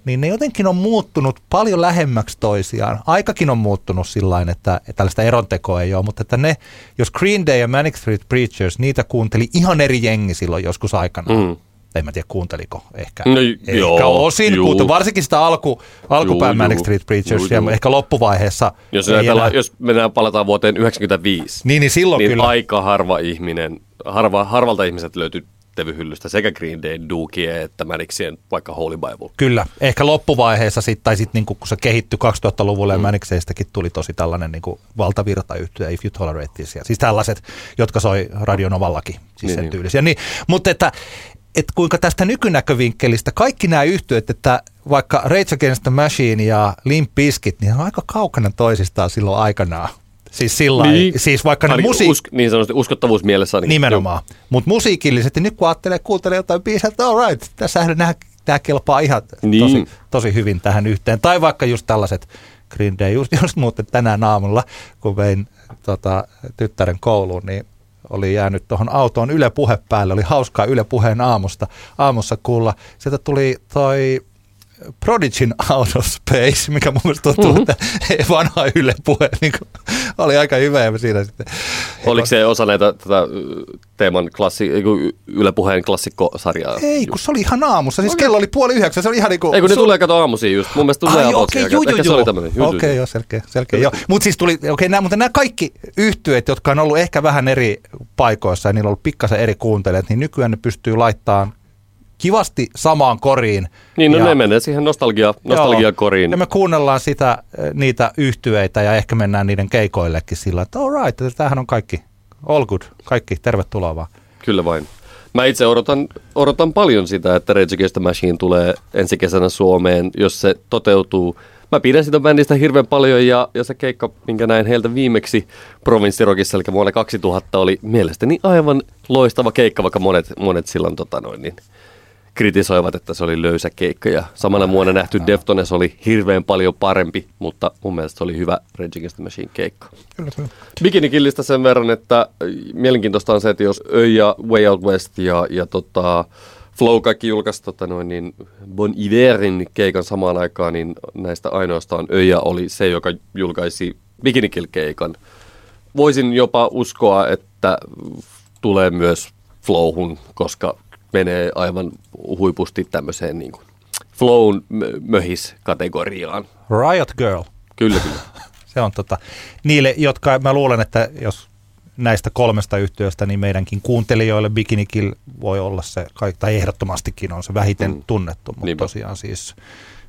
niin ne jotenkin on muuttunut paljon lähemmäksi toisiaan. Aikakin on muuttunut sillä että, että tällaista erontekoa ei ole, mutta että ne, jos Green Day ja Manic Street Preachers, niitä kuunteli ihan eri jengi silloin joskus aikana. Mm en mä tiedä kuunteliko ehkä, no, ehkä joo, osin, juu. mutta varsinkin sitä alku, alkupään Manic Street Preachers ja ehkä loppuvaiheessa. Jos, enää... jos mennään palataan vuoteen 1995, niin, niin silloin niin kyllä. aika harva ihminen, harva, harvalta ihmiset löytyy tevyhyllystä sekä Green Day, Dookie että Manicsien vaikka Holy Bible. Kyllä, ehkä loppuvaiheessa sit, tai sitten niinku, kun se kehittyi 2000-luvulle mm. ja Manicseistäkin tuli tosi tällainen niinku valtavirtayhtyö, If You Tolerate This, ja siis tällaiset, jotka soi Radionovallakin, siis niin, sen niin. tyylisiä. Niin, mutta että että kuinka tästä nykynäkövinkkelistä kaikki nämä yhtyöt, että vaikka Rage Against the Machine ja Limp Bizkit, niin on aika kaukana toisistaan silloin aikanaan. Siis, sillä niin, siis vaikka ne musiik... usk, niin sanotusti uskottavuus mielessä. Niin nimenomaan. Mutta musiikillisesti nyt kun ajattelee, kuuntelee jotain biisiä, että all right, tässä nämä, tämä kelpaa ihan niin. tosi, tosi hyvin tähän yhteen. Tai vaikka just tällaiset Green Day, just, just muuten tänään aamulla, kun vein tota, tyttären kouluun, niin oli jäänyt tuohon autoon Yle Puhe päälle. Oli hauskaa Yle Puheen aamusta, aamussa kuulla. Sieltä tuli toi Prodigin Out of Space, mikä mun mielestä tuntuu, mm-hmm. että vanha Yle Puhe niin kuin, oli aika hyvä. Ja siinä sitten, Oliko se osa näitä tätä teeman klassi, Yle Puheen klassikkosarjaa? Ei, kun se oli ihan aamussa. Siis okay. kello oli puoli yhdeksän. Se oli ihan niin kuin, Ei, kun ne su- tulee kato aamuisin just. Mun mielestä tulee Ai, okei, okay, se oli tämmöinen. Okei, okay, joo, selkeä. selkeä joo. Mutta siis tuli, okei, okay, nämä, mutta nämä kaikki yhtyöt, jotka on ollut ehkä vähän eri paikoissa ja niillä on ollut pikkasen eri kuuntelijat, niin nykyään ne pystyy laittamaan kivasti samaan koriin. Niin, no ja, ne menee siihen nostalgia, nostalgia-koriin. Ja me kuunnellaan sitä, eh, niitä yhtyeitä ja ehkä mennään niiden keikoillekin sillä, että all right, tämähän on kaikki, all good, kaikki, tervetuloa vaan. Kyllä vain. Mä itse odotan, odotan paljon sitä, että Rage Against the Machine tulee ensi kesänä Suomeen, jos se toteutuu. Mä pidän sitä bändistä hirveän paljon ja, ja se keikka, minkä näin heiltä viimeksi Provinssirokissa, eli vuonna 2000, oli mielestäni aivan loistava keikka, vaikka monet, monet silloin tota noin, niin, kritisoivat, että se oli löysä keikka ja samana vuonna nähty Deftones oli hirveän paljon parempi, mutta mun mielestä se oli hyvä Rage Against the Machine keikka. Kyllä, kyllä. Bikinikillistä sen verran, että äh, mielenkiintoista on se, että jos Ö ja Way Out West ja, ja tota, Flow kaikki julkaisi tota noin, niin Bon Iverin keikan samaan aikaan, niin näistä ainoastaan Öja oli se, joka julkaisi Bikinikill keikan. Voisin jopa uskoa, että tulee myös Flowhun, koska menee aivan huipusti tämmöiseen niin kuin flown möhis-kategoriaan. Riot Girl. Kyllä, kyllä. Se on tota, niille, jotka mä luulen, että jos näistä kolmesta yhtiöstä, niin meidänkin kuuntelijoille Bikini Kill voi olla se, tai ehdottomastikin on se vähiten mm. tunnettu, mutta Niinpä. tosiaan siis,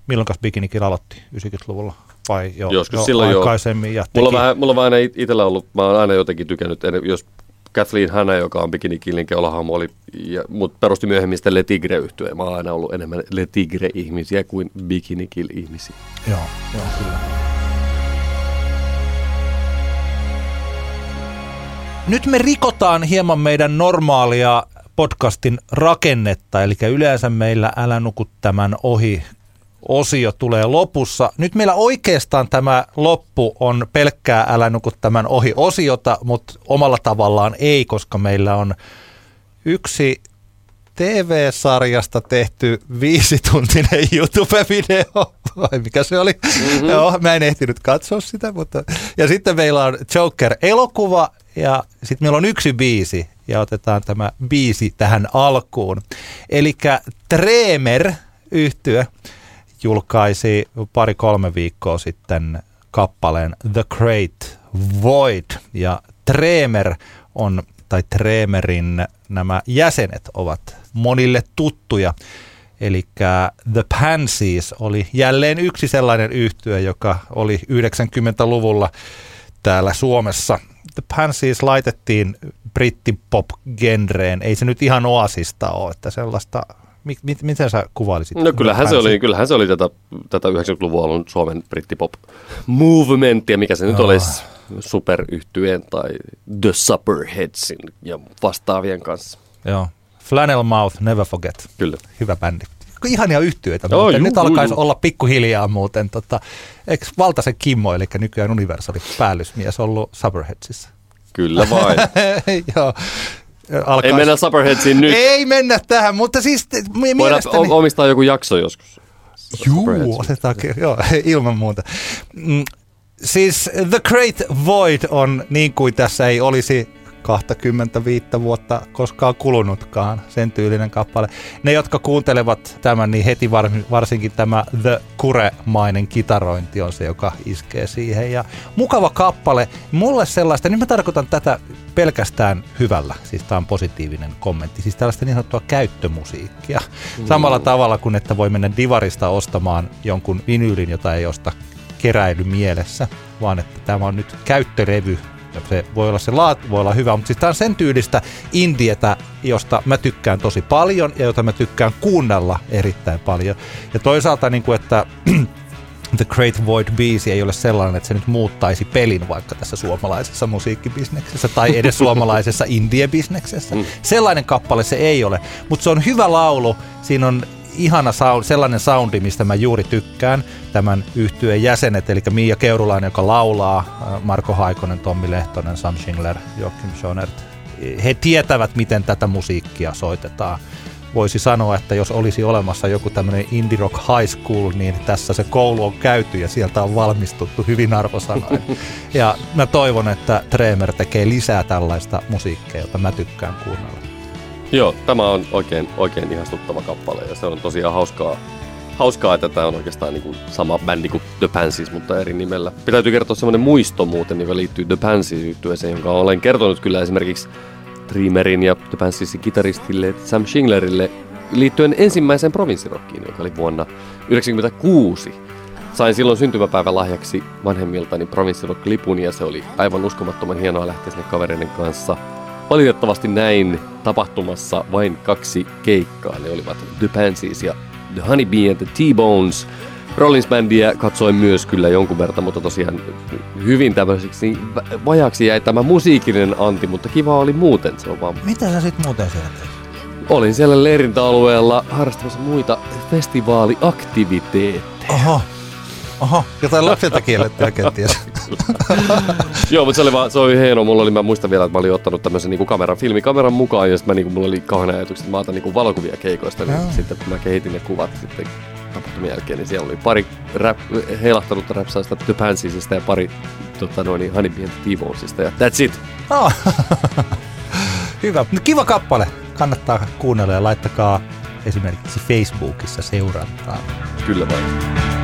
milloin Bikini Kill aloitti 90-luvulla? Vai jo, Joskus jo silloin aikaisemmin? Jo. Ja teki... mulla, on vähän, mulla on vähän itsellä ollut, mä oon aina jotenkin tykännyt, jos Kathleen Hanna, joka on Bikini Killin keulahahmo, oli, ja, mutta perusti myöhemmin sitten Le tigre yhtyä. Mä oon aina ollut enemmän Le Tigre-ihmisiä kuin Bikini Kill-ihmisiä. Joo, joo, kyllä. Nyt me rikotaan hieman meidän normaalia podcastin rakennetta, eli yleensä meillä Älä nuku tämän ohi osio tulee lopussa. Nyt meillä oikeastaan tämä loppu on pelkkää älä nuku tämän ohi osiota, mutta omalla tavallaan ei, koska meillä on yksi TV-sarjasta tehty viisituntinen YouTube-video, vai mikä se oli? Mm-hmm. Joo, mä en ehtinyt katsoa sitä, mutta... Ja sitten meillä on Joker-elokuva, ja sitten meillä on yksi biisi, ja otetaan tämä biisi tähän alkuun. Eli Tremer yhtyö julkaisi pari-kolme viikkoa sitten kappaleen The Great Void. Ja Tremer on, tai Tremerin nämä jäsenet ovat monille tuttuja. Eli The Pansies oli jälleen yksi sellainen yhtyö, joka oli 90-luvulla täällä Suomessa. The Pansies laitettiin brittipop-genreen. Ei se nyt ihan oasista ole, että sellaista mi, mi, miten sä kuvailisit? No kyllähän se, oli, kyllähän se oli tätä, tätä 90-luvun alun Suomen brittipop movementia, mikä se nyt oh. olisi superyhtyeen tai The Supperheadsin ja vastaavien kanssa. Joo. Flannel Mouth, Never Forget. Kyllä. Hyvä bändi. Ihania yhtyeitä. Oh, juu, nyt alkaisi juu. olla pikkuhiljaa muuten. Tota, eikö Valtasen Kimmo, eli nykyään Universali päällysmies, ollut Supperheadsissa? Kyllä vain. Joo. Alkaisi. Ei mennä Supperheadsiin nyt. Ei mennä tähän, mutta siis Voidaan mielestäni... omistaa joku jakso joskus. Juu, otetaan, joo, ilman muuta. Mm, siis The Great Void on niin kuin tässä ei olisi 25 vuotta koskaan kulunutkaan, sen tyylinen kappale. Ne, jotka kuuntelevat tämän, niin heti varsinkin tämä The Kure-mainen kitarointi on se, joka iskee siihen. Ja mukava kappale. Mulle sellaista, nyt mä tarkoitan tätä pelkästään hyvällä, siis tämä on positiivinen kommentti, siis tällaista niin sanottua käyttömusiikkia. Mm. Samalla tavalla kuin, että voi mennä divarista ostamaan jonkun vinyylin, jota ei osta keräily mielessä, vaan että tämä on nyt käyttölevy, se voi olla se laatu, voi olla hyvä, mutta siis tämä on sen tyylistä indietä, josta mä tykkään tosi paljon ja jota mä tykkään kuunnella erittäin paljon. Ja toisaalta, niin kuin, että The Great Void biisi ei ole sellainen, että se nyt muuttaisi pelin vaikka tässä suomalaisessa musiikkibisneksessä tai edes suomalaisessa indie-bisneksessä. Mm. Sellainen kappale se ei ole, mutta se on hyvä laulu. Siinä on ihana sound, sellainen soundi, mistä mä juuri tykkään. Tämän yhtyeen jäsenet, eli Mia Keurulainen, joka laulaa, äh, Marko Haikonen, Tommi Lehtonen, Sam Schingler, Joachim Schonert. He tietävät, miten tätä musiikkia soitetaan. Voisi sanoa, että jos olisi olemassa joku tämmöinen indie rock high school, niin tässä se koulu on käyty ja sieltä on valmistuttu hyvin arvosanoin. Ja mä toivon, että Tremer tekee lisää tällaista musiikkia, jota mä tykkään kuunnella. Joo, tämä on oikein, oikein ihastuttava kappale ja se on tosiaan hauskaa, hauskaa että tämä on oikeastaan niin kuin sama bändi kuin The Pansies, mutta eri nimellä. Pitäytyy kertoa semmoinen muisto muuten, joka liittyy The Pansies yhtyeeseen, jonka olen kertonut kyllä esimerkiksi Dreamerin ja The Pansiesin kitaristille Sam Schinglerille liittyen ensimmäiseen provinssirokkiin, joka oli vuonna 1996. Sain silloin syntymäpäivän lahjaksi vanhemmiltani provinssirock-lipun ja se oli aivan uskomattoman hienoa lähteä sinne kavereiden kanssa – Valitettavasti näin tapahtumassa vain kaksi keikkaa. Ne olivat The Pansies ja The Honeybee and the T-Bones. Rollins Bandia katsoin myös kyllä jonkun verran, mutta tosiaan hyvin tämmöiseksi vajaksi jäi tämä musiikillinen anti, mutta kiva oli muuten. Se on vaan... Mitä sä sitten muuten siellä? Olin siellä leirintäalueella harrastamassa muita festivaaliaktiviteetteja. Oho, Oho, jotain lapsilta kiellettyä kenties. Joo, mutta se oli, vaan, se oli hieno. Mulla oli, mä muistan vielä, että mä olin ottanut tämmöisen niin kameran, filmikameran mukaan, ja sitten mä, niin kuin, mulla oli kauhean ajatukset, että mä otan niin valokuvia keikoista, niin sitten kun mä kehitin ne kuvat sitten tapahtumien jälkeen, niin siellä oli pari rap, heilahtanutta räpsaista The Pansiesista ja pari tota, noin, niin Honeybee T-Bonesista, ja that's it. Oh. Hyvä. No, kiva kappale. Kannattaa kuunnella ja laittakaa esimerkiksi Facebookissa seurantaa. Kyllä vain.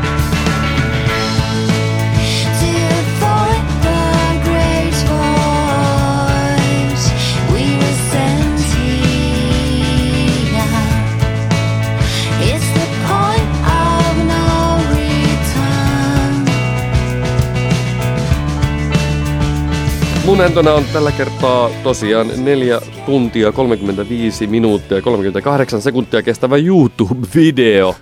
Mun entona on tällä kertaa tosiaan 4 tuntia 35 minuuttia 38 sekuntia kestävä YouTube-video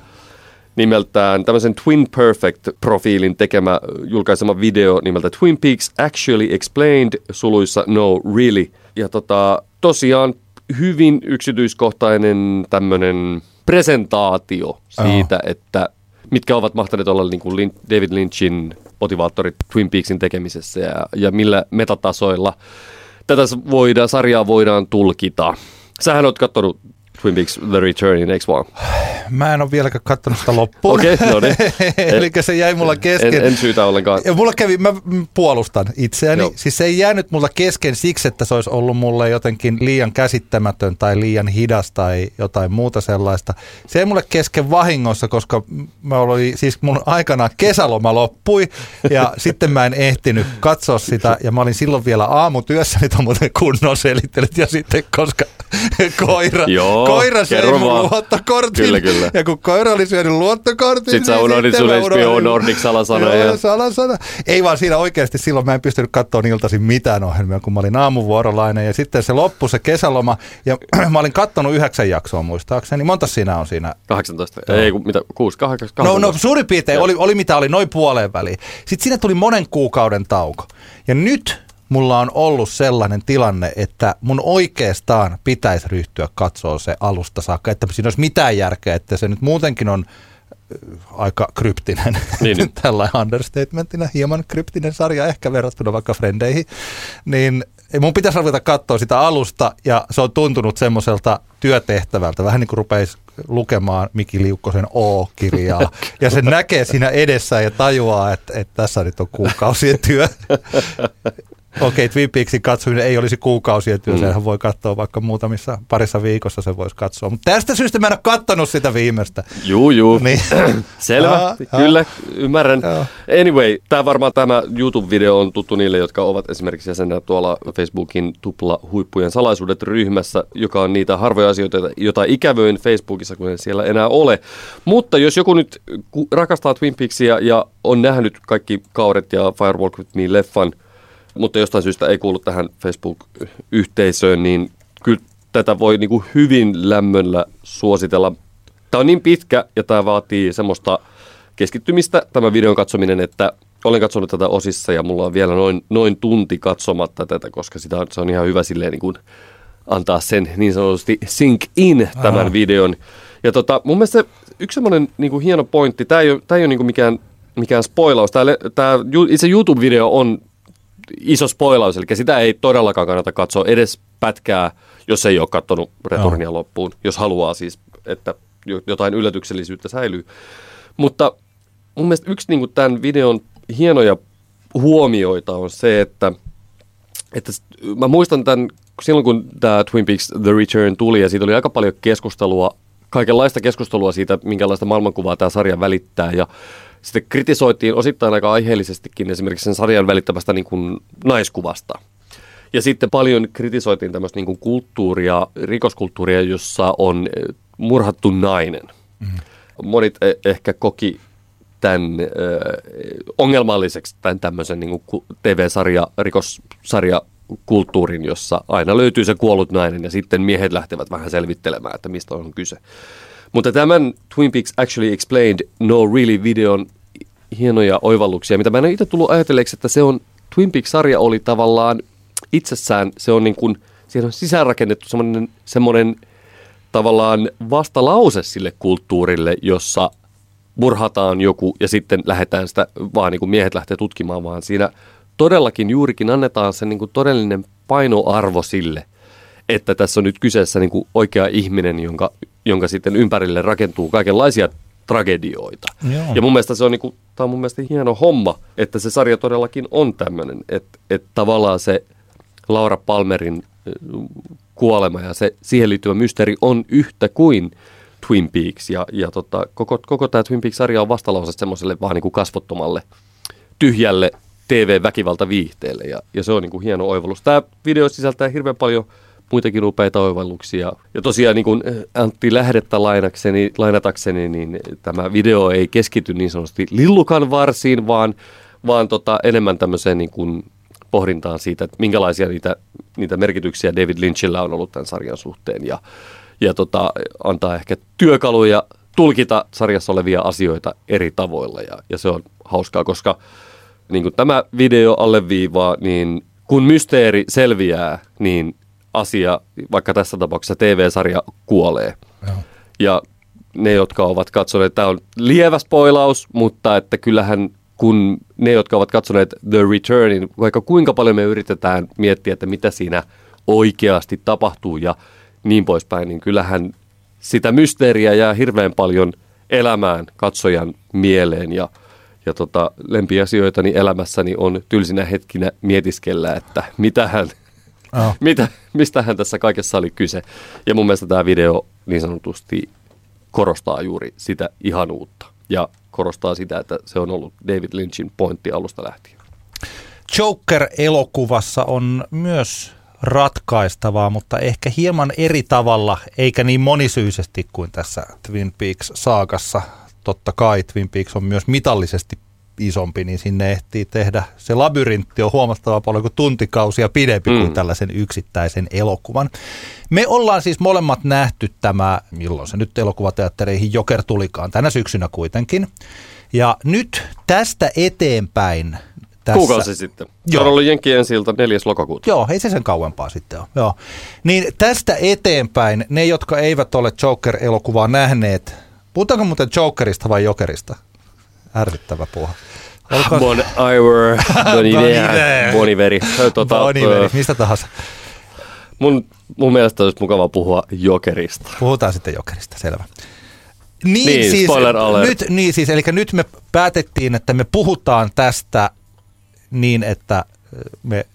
nimeltään tämmöisen Twin Perfect-profiilin tekemä julkaisema video nimeltä Twin Peaks Actually Explained suluissa No Really. Ja tota, tosiaan hyvin yksityiskohtainen tämmöinen presentaatio siitä, oh. että mitkä ovat mahtaneet olla niin kuin David Lynchin motivaattorit Twin Peaksin tekemisessä ja, ja millä metatasoilla tätä voidaan, sarjaa voidaan tulkita. Sähän oot katsonut Twin Peaks The Returnin, eikö vaan? Mä en ole vieläkään katsonut sitä loppuun. Okei, okay, no niin. Eli se jäi mulla kesken. En, en syytä ollenkaan. Ja mulla kävi, mä puolustan itseäni. Joo. Siis se ei jäänyt mulla kesken siksi, että se olisi ollut mulle jotenkin liian käsittämätön tai liian hidas tai jotain muuta sellaista. Se ei mulle kesken vahingossa, koska mä olin, siis mun aikana kesäloma loppui ja sitten mä en ehtinyt katsoa sitä ja mä olin silloin vielä aamutyössä, nyt on muuten kunnon selittelyt ja sitten koska koira, koira söi luottokortin. Kyllä, kyllä. Ja kun koira oli syönyt luottokortin, Sitten sä niin unohdit sitten sun unohdin- HBO Nordic salasana Joo, salasana. Ei vaan siinä oikeasti silloin mä en pystynyt katsoa iltaisin mitään ohjelmia, kun mä olin aamuvuorolainen. Ja sitten se loppui se kesäloma. Ja mä olin kattonut yhdeksän jaksoa muistaakseni. Monta siinä on siinä 18, ei kun mitä, 6, 8, 8. No, no suurin piirtein Joo. oli, oli mitä oli, noin puoleen väliin. Sitten siinä tuli monen kuukauden tauko. Ja nyt mulla on ollut sellainen tilanne, että mun oikeastaan pitäisi ryhtyä katsoa se alusta saakka, että siinä olisi mitään järkeä, että se nyt muutenkin on äh, aika kryptinen, Niin, niin. tällainen understatementina, hieman kryptinen sarja ehkä verrattuna vaikka Frendeihin, niin mun pitäisi ruveta katsoa sitä alusta ja se on tuntunut semmoiselta työtehtävältä, vähän niin kuin rupeisi lukemaan Miki Liukkosen O-kirjaa. Ja se näkee siinä edessä ja tajuaa, että, että tässä nyt on kuukausien työ. Okei, okay, Twin Peaksin katsominen ei olisi kuukausien työ, Mm. senhän voi katsoa vaikka muutamissa parissa viikossa se voisi katsoa. Mutta tästä syystä mä en ole kattonut sitä viimeistä. Juu, juu. Niin. Selvä, jaa. kyllä, ymmärrän. Joo. Anyway, tämä varmaan tämä YouTube-video on tuttu niille, jotka ovat esimerkiksi jäsenä tuolla Facebookin tupla huippujen salaisuudet ryhmässä, joka on niitä harvoja asioita, joita ikävöin Facebookissa, kun ei siellä enää ole. Mutta jos joku nyt rakastaa Twin Peaksia ja on nähnyt kaikki kaudet ja Firewalk with Me-leffan, mutta jostain syystä ei kuulu tähän Facebook-yhteisöön, niin kyllä tätä voi niin kuin hyvin lämmöllä suositella. Tämä on niin pitkä ja tämä vaatii semmoista keskittymistä, tämä videon katsominen, että olen katsonut tätä osissa ja mulla on vielä noin, noin tunti katsomatta tätä, koska sitä on, se on ihan hyvä silleen niin kuin antaa sen niin sanotusti sink in tämän Aha. videon. Ja tota, mun mielestä yksi semmoinen niin kuin hieno pointti, tämä ei ole, tämä ei ole niin kuin mikään, mikään spoilaus, tämä, tämä ju- itse YouTube-video on iso spoilaus, eli sitä ei todellakaan kannata katsoa edes pätkää, jos ei ole katsonut returnia loppuun, jos haluaa siis, että jo- jotain yllätyksellisyyttä säilyy. Mutta mun mielestä yksi niin kuin tämän videon hienoja huomioita on se, että, että mä muistan tämän, silloin kun tämä Twin Peaks The Return tuli ja siitä oli aika paljon keskustelua, kaikenlaista keskustelua siitä, minkälaista maailmankuvaa tämä sarja välittää ja sitten kritisoitiin osittain aika aiheellisestikin esimerkiksi sen sarjan välittämästä niin kuin naiskuvasta. Ja sitten paljon kritisoitiin tämmöistä niin kuin kulttuuria, rikoskulttuuria, jossa on eh, murhattu nainen. Mm. Monet eh, ehkä koki tämän äh, ongelmalliseksi tämän tämmöisen niin kuin ku- TV-sarja, rikossarja kulttuurin, jossa aina löytyy se kuollut nainen ja sitten miehet lähtevät vähän selvittelemään, että mistä on kyse. Mutta tämän Twin Peaks Actually Explained No Really videon hienoja oivalluksia, mitä mä en itse tullut ajatelleeksi, että se on, Twin Peaks-sarja oli tavallaan itsessään, se on niin kuin, siihen on sisäänrakennettu semmoinen, semmoinen tavallaan vastalause sille kulttuurille, jossa murhataan joku ja sitten lähdetään sitä, vaan niin kuin miehet lähtee tutkimaan, vaan. Siinä todellakin juurikin annetaan se niin kuin todellinen painoarvo sille, että tässä on nyt kyseessä niin kuin oikea ihminen, jonka, jonka sitten ympärille rakentuu kaikenlaisia tragedioita. Joo. Ja mun mielestä se on, niin kuin, tämä on mun mielestä hieno homma, että se sarja todellakin on tämmöinen, että, että tavallaan se Laura Palmerin kuolema ja se siihen liittyvä mysteeri on yhtä kuin Twin Peaks. Ja, ja tota, koko, koko tämä Twin Peaks-sarja on vastalause semmoiselle vaan niin kuin kasvottomalle, tyhjälle TV-väkivaltaviihteelle ja, ja se on niin kuin hieno oivallus. Tämä video sisältää hirveän paljon muitakin upeita oivalluksia. Ja tosiaan niin kuin Antti lähdettä lainakseni, lainatakseni, niin tämä video ei keskity niin sanotusti lillukan varsiin, vaan, vaan tota, enemmän tämmöiseen niin kuin pohdintaan siitä, että minkälaisia niitä, niitä merkityksiä David Lynchillä on ollut tämän sarjan suhteen ja, ja tota, antaa ehkä työkaluja tulkita sarjassa olevia asioita eri tavoilla ja, ja se on hauskaa, koska niin kuin tämä video alleviivaa, niin kun mysteeri selviää, niin asia, vaikka tässä tapauksessa TV-sarja kuolee. Joo. Ja ne, jotka ovat katsoneet, tämä on lievä spoilaus, mutta että kyllähän kun ne, jotka ovat katsoneet The Returnin, vaikka kuinka paljon me yritetään miettiä, että mitä siinä oikeasti tapahtuu ja niin poispäin, niin kyllähän sitä mysteeriä jää hirveän paljon elämään katsojan mieleen ja, ja tota, lempiasioitani elämässäni on tylsinä hetkinä mietiskellä, että mitähän Mitä, mistähän tässä kaikessa oli kyse. Ja mun mielestä tämä video niin sanotusti korostaa juuri sitä ihanuutta ja korostaa sitä, että se on ollut David Lynchin pointti alusta lähtien. Joker-elokuvassa on myös ratkaistavaa, mutta ehkä hieman eri tavalla, eikä niin monisyisesti kuin tässä Twin Peaks-saakassa. Totta kai Twin Peaks on myös mitallisesti isompi, niin sinne ehtii tehdä. Se labyrintti on huomattavasti paljon kuin tuntikausia pidempi mm. kuin tällaisen yksittäisen elokuvan. Me ollaan siis molemmat nähty tämä, milloin se nyt elokuvateattereihin Joker tulikaan, tänä syksynä kuitenkin. Ja nyt tästä eteenpäin tässä. Kuukausi sitten. Joo. on ollut Jenkki ensi 4. lokakuuta. Joo, ei se sen kauempaa sitten ole. Joo. Niin tästä eteenpäin, ne jotka eivät ole Joker-elokuvaa nähneet, puhutaanko muuten Jokerista vai Jokerista? Ärsyttävä puha. Olko... Bon Iver, Boniveri. Tota, Boniveri, mistä tahansa. Mun, mun mielestä olisi mukava puhua Jokerista. Puhutaan sitten Jokerista, selvä. Niin, niin siis, spoiler alert. Nyt, niin siis, eli nyt me päätettiin, että me puhutaan tästä niin, että me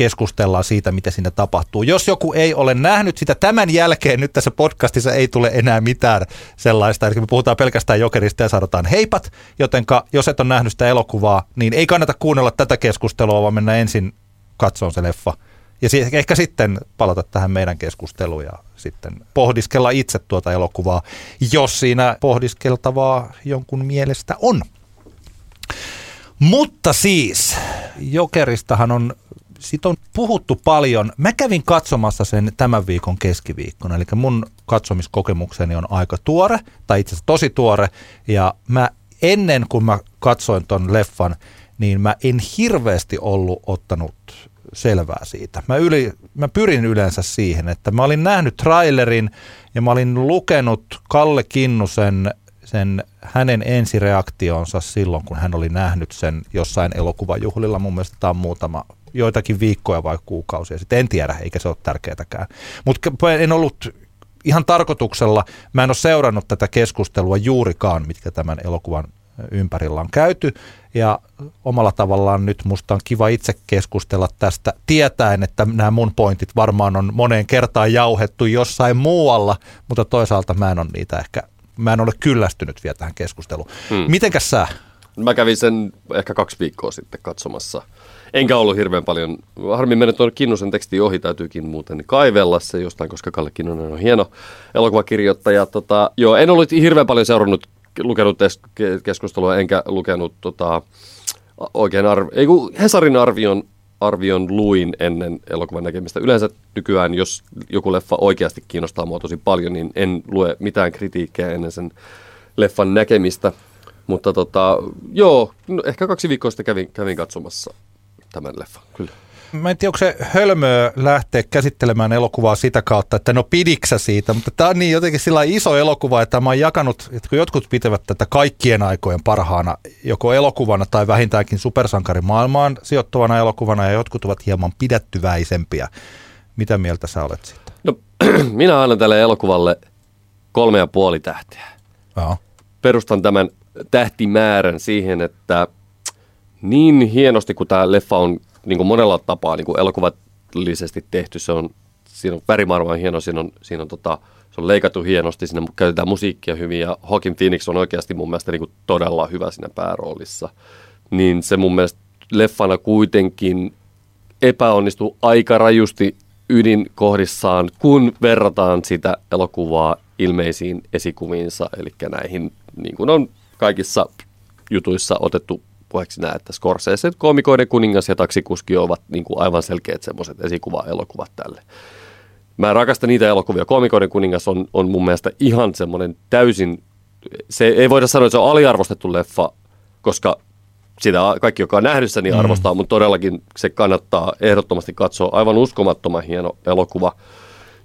keskustellaan siitä, mitä siinä tapahtuu. Jos joku ei ole nähnyt sitä tämän jälkeen, nyt tässä podcastissa ei tule enää mitään sellaista, eli me puhutaan pelkästään jokerista ja sanotaan heipat, jotenka jos et ole nähnyt sitä elokuvaa, niin ei kannata kuunnella tätä keskustelua, vaan mennä ensin katsomaan se leffa. Ja ehkä sitten palata tähän meidän keskusteluun ja sitten pohdiskella itse tuota elokuvaa, jos siinä pohdiskeltavaa jonkun mielestä on. Mutta siis, Jokeristahan on, sit on puhuttu paljon. Mä kävin katsomassa sen tämän viikon keskiviikkona, eli mun katsomiskokemukseni on aika tuore, tai itse asiassa tosi tuore, ja mä ennen kuin mä katsoin ton leffan, niin mä en hirveästi ollut ottanut selvää siitä. Mä, yli, mä pyrin yleensä siihen, että mä olin nähnyt trailerin ja mä olin lukenut Kalle Kinnusen sen hänen ensireaktionsa silloin, kun hän oli nähnyt sen jossain elokuvajuhlilla. Mun mielestä tämä on muutama, joitakin viikkoja vai kuukausia sitten. En tiedä, eikä se ole tärkeätäkään. Mutta en ollut ihan tarkoituksella, mä en ole seurannut tätä keskustelua juurikaan, mitkä tämän elokuvan ympärillä on käyty. Ja omalla tavallaan nyt musta on kiva itse keskustella tästä, tietäen, että nämä mun pointit varmaan on moneen kertaan jauhettu jossain muualla, mutta toisaalta mä en ole niitä ehkä mä en ole kyllästynyt vielä tähän keskusteluun. Hmm. Mitenkäs sä? Mä kävin sen ehkä kaksi viikkoa sitten katsomassa. Enkä ollut hirveän paljon, harmi mennä tuonne Kinnusen teksti ohi, täytyykin muuten kaivella se jostain, koska Kalle Kinnunen on hieno elokuvakirjoittaja. Tota, joo, en ollut hirveän paljon seurannut, lukenut keskustelua, enkä lukenut tota, oikein arvi, ei Hesarin arvion arvion luin ennen elokuvan näkemistä. Yleensä nykyään, jos joku leffa oikeasti kiinnostaa mua tosi paljon, niin en lue mitään kritiikkejä ennen sen leffan näkemistä. Mutta tota, joo, no ehkä kaksi viikkoa sitten kävin, kävin katsomassa tämän leffan, kyllä. Mä en tiedä, onko se hölmöä lähteä käsittelemään elokuvaa sitä kautta, että no pidiksä siitä, mutta tämä on niin jotenkin sillä iso elokuva, että mä oon jakanut, että kun jotkut pitävät tätä kaikkien aikojen parhaana, joko elokuvana tai vähintäänkin supersankarimaailmaan sijoittuvana elokuvana, ja jotkut ovat hieman pidättyväisempiä. Mitä mieltä sä olet siitä? No, minä annan tälle elokuvalle kolme ja puoli tähteä. Joo. Perustan tämän tähtimäärän siihen, että niin hienosti kuin tämä leffa on niin kuin monella tapaa niin kuin elokuvallisesti tehty. Se on, siinä on värimaailma hieno, siinä on, siinä on tota, se on leikattu hienosti, siinä käytetään musiikkia hyvin ja Hawking Phoenix on oikeasti mun mielestä niin kuin todella hyvä siinä pääroolissa. Niin se mun mielestä leffana kuitenkin epäonnistuu aika rajusti ydinkohdissaan, kun verrataan sitä elokuvaa ilmeisiin esikuviinsa, eli näihin, niin kuin on kaikissa jutuissa otettu puheeksi nämä, että Scorsese, komikoiden kuningas ja taksikuski ovat niin kuin aivan selkeät semmoiset esikuva-elokuvat tälle. Mä rakastan niitä elokuvia. Komikoiden kuningas on, on mun mielestä ihan semmoinen täysin, se ei voida sanoa, että se on aliarvostettu leffa, koska sitä kaikki, joka on nähnyt sen, niin mm. arvostaa, mm. mutta todellakin se kannattaa ehdottomasti katsoa. Aivan uskomattoman hieno elokuva,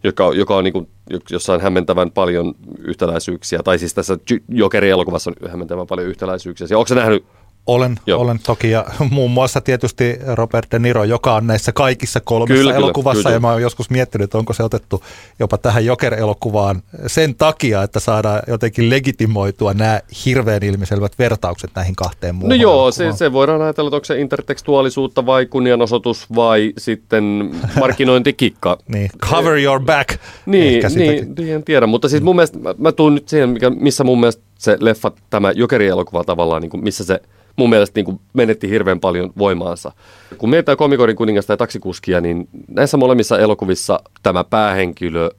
joka, joka on niin kuin, jossa on hämmentävän paljon yhtäläisyyksiä. Tai siis tässä Jokeri-elokuvassa on hämmentävän paljon yhtäläisyyksiä. Ja onko se nähnyt olen, olen toki ja muun muassa tietysti Robert De Niro, joka on näissä kaikissa kolmessa kyllä, elokuvassa kyllä, kyllä. ja mä oon joskus miettinyt, että onko se otettu jopa tähän Joker-elokuvaan sen takia, että saadaan jotenkin legitimoitua nämä hirveän ilmiselvät vertaukset näihin kahteen muuhun. No joo, se, se voidaan ajatella, että onko se intertekstuaalisuutta vai kunnianosoitus vai sitten markkinointikikka. niin, cover your back. Niin, niin, niin, en tiedä, mutta siis mun mielestä, mä, mä tuun nyt siihen, mikä, missä mun mielestä se leffa, tämä Jokeri-elokuva tavallaan, niin kuin, missä se mun mielestä niin kuin menetti hirveän paljon voimaansa. Kun mietitään komikorin kuningasta ja taksikuskia, niin näissä molemmissa elokuvissa tämä päähenkilö,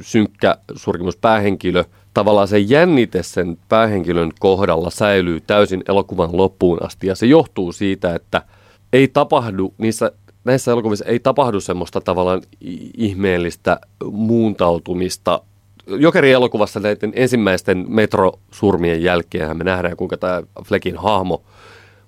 synkkä surkimus päähenkilö, tavallaan se jännite sen päähenkilön kohdalla säilyy täysin elokuvan loppuun asti. Ja se johtuu siitä, että ei tapahdu niissä näissä elokuvissa ei tapahdu semmoista tavallaan ihmeellistä muuntautumista. Jokerin elokuvassa näiden ensimmäisten metrosurmien jälkeen me nähdään, kuinka tämä Fleckin hahmo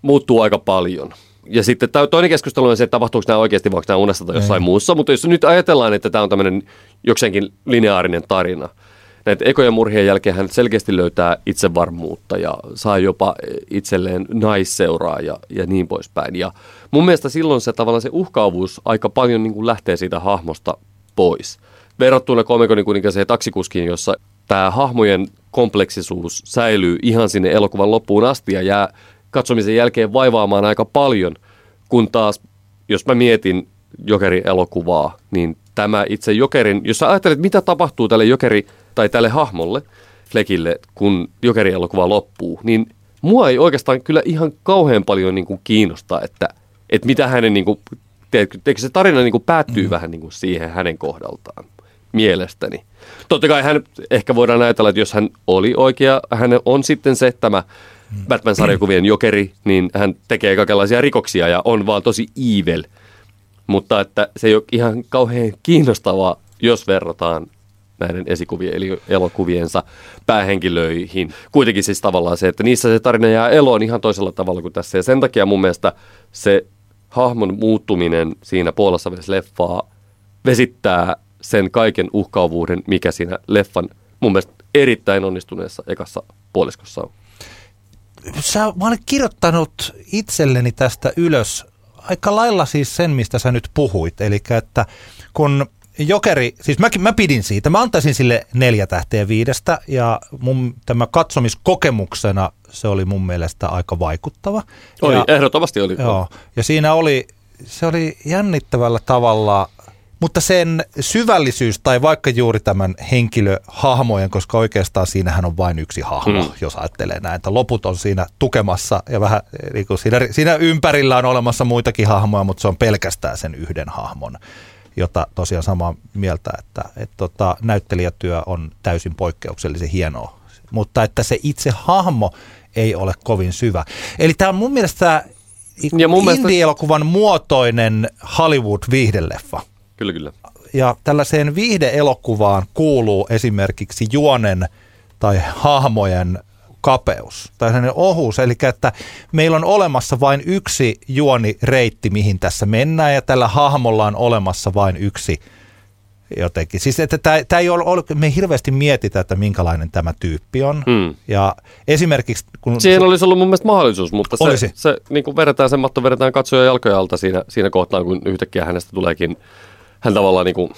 muuttuu aika paljon. Ja sitten toinen keskustelu on se, että tapahtuuko nämä oikeasti vaikka nämä unessa tai jossain ei. muussa. Mutta jos nyt ajatellaan, että tämä on tämmöinen jokseenkin lineaarinen tarina – näitä ekojen murhien jälkeen hän selkeästi löytää itsevarmuutta ja saa jopa itselleen naisseuraa ja, ja niin poispäin. Ja mun mielestä silloin se tavallaan se uhkaavuus aika paljon niin kuin lähtee siitä hahmosta pois. Verrattuna komikonin kuninkaaseen taksikuskiin, jossa tämä hahmojen kompleksisuus säilyy ihan sinne elokuvan loppuun asti ja jää katsomisen jälkeen vaivaamaan aika paljon, kun taas, jos mä mietin Jokerin elokuvaa, niin tämä itse Jokerin, jos sä ajattelet, mitä tapahtuu tälle Jokeri tai tälle hahmolle, Flekille, kun Jokeri-elokuva loppuu, niin mua ei oikeastaan kyllä ihan kauhean paljon niin kuin kiinnosta, että, että mitä hänen, niin kuin, teekö se tarina niin kuin päättyy mm. vähän niin kuin siihen hänen kohdaltaan, mielestäni. Totta kai hän, ehkä voidaan ajatella, että jos hän oli oikea, hän on sitten se tämä. Batman-sarjakuvien jokeri, niin hän tekee kaikenlaisia rikoksia ja on vaan tosi evil. Mutta että se ei ole ihan kauhean kiinnostavaa, jos verrataan näiden esikuvien eli elokuviensa päähenkilöihin. Kuitenkin siis tavallaan se, että niissä se tarina jää eloon ihan toisella tavalla kuin tässä. Ja sen takia mun mielestä se hahmon muuttuminen siinä puolessa leffaa vesittää sen kaiken uhkaavuuden, mikä siinä leffan mun mielestä erittäin onnistuneessa ekassa puoliskossa on. Sä, mä olen kirjoittanut itselleni tästä ylös aika lailla siis sen, mistä sä nyt puhuit. Eli että kun Jokeri, siis mä, mä pidin siitä. Mä antaisin sille neljä tähteä viidestä ja mun, tämä katsomiskokemuksena se oli mun mielestä aika vaikuttava. Oli, ja, ehdottomasti oli. Joo, ja siinä oli, se oli jännittävällä tavalla, mutta sen syvällisyys tai vaikka juuri tämän henkilöhahmojen, koska oikeastaan siinähän on vain yksi hahmo, hmm. jos ajattelee näin, että loput on siinä tukemassa ja vähän niin kuin siinä, siinä ympärillä on olemassa muitakin hahmoja, mutta se on pelkästään sen yhden hahmon jota tosiaan samaa mieltä, että, että tota, näyttelijätyö on täysin poikkeuksellisen hienoa. Mutta että se itse hahmo ei ole kovin syvä. Eli tämä on mun mielestä ja mun indie-elokuvan mielestä... muotoinen Hollywood-viihdeleffa. Kyllä, kyllä. Ja tällaiseen viihdeelokuvaan kuuluu esimerkiksi juonen tai hahmojen kapeus tai sellainen ohuus, eli että meillä on olemassa vain yksi juonireitti, mihin tässä mennään, ja tällä hahmolla on olemassa vain yksi jotenkin. Siis että tämä, tämä ei ole, ole, me ei hirveästi mietitä, että minkälainen tämä tyyppi on. Hmm. Ja esimerkiksi... Kun Siihen su- olisi ollut mun mielestä mahdollisuus, mutta se, olisi. se niin kuin vedetään, sen matto vedetään katsoja jalkoja alta siinä, siinä kohtaa, kun yhtäkkiä hänestä tuleekin, hän tavallaan niin kuin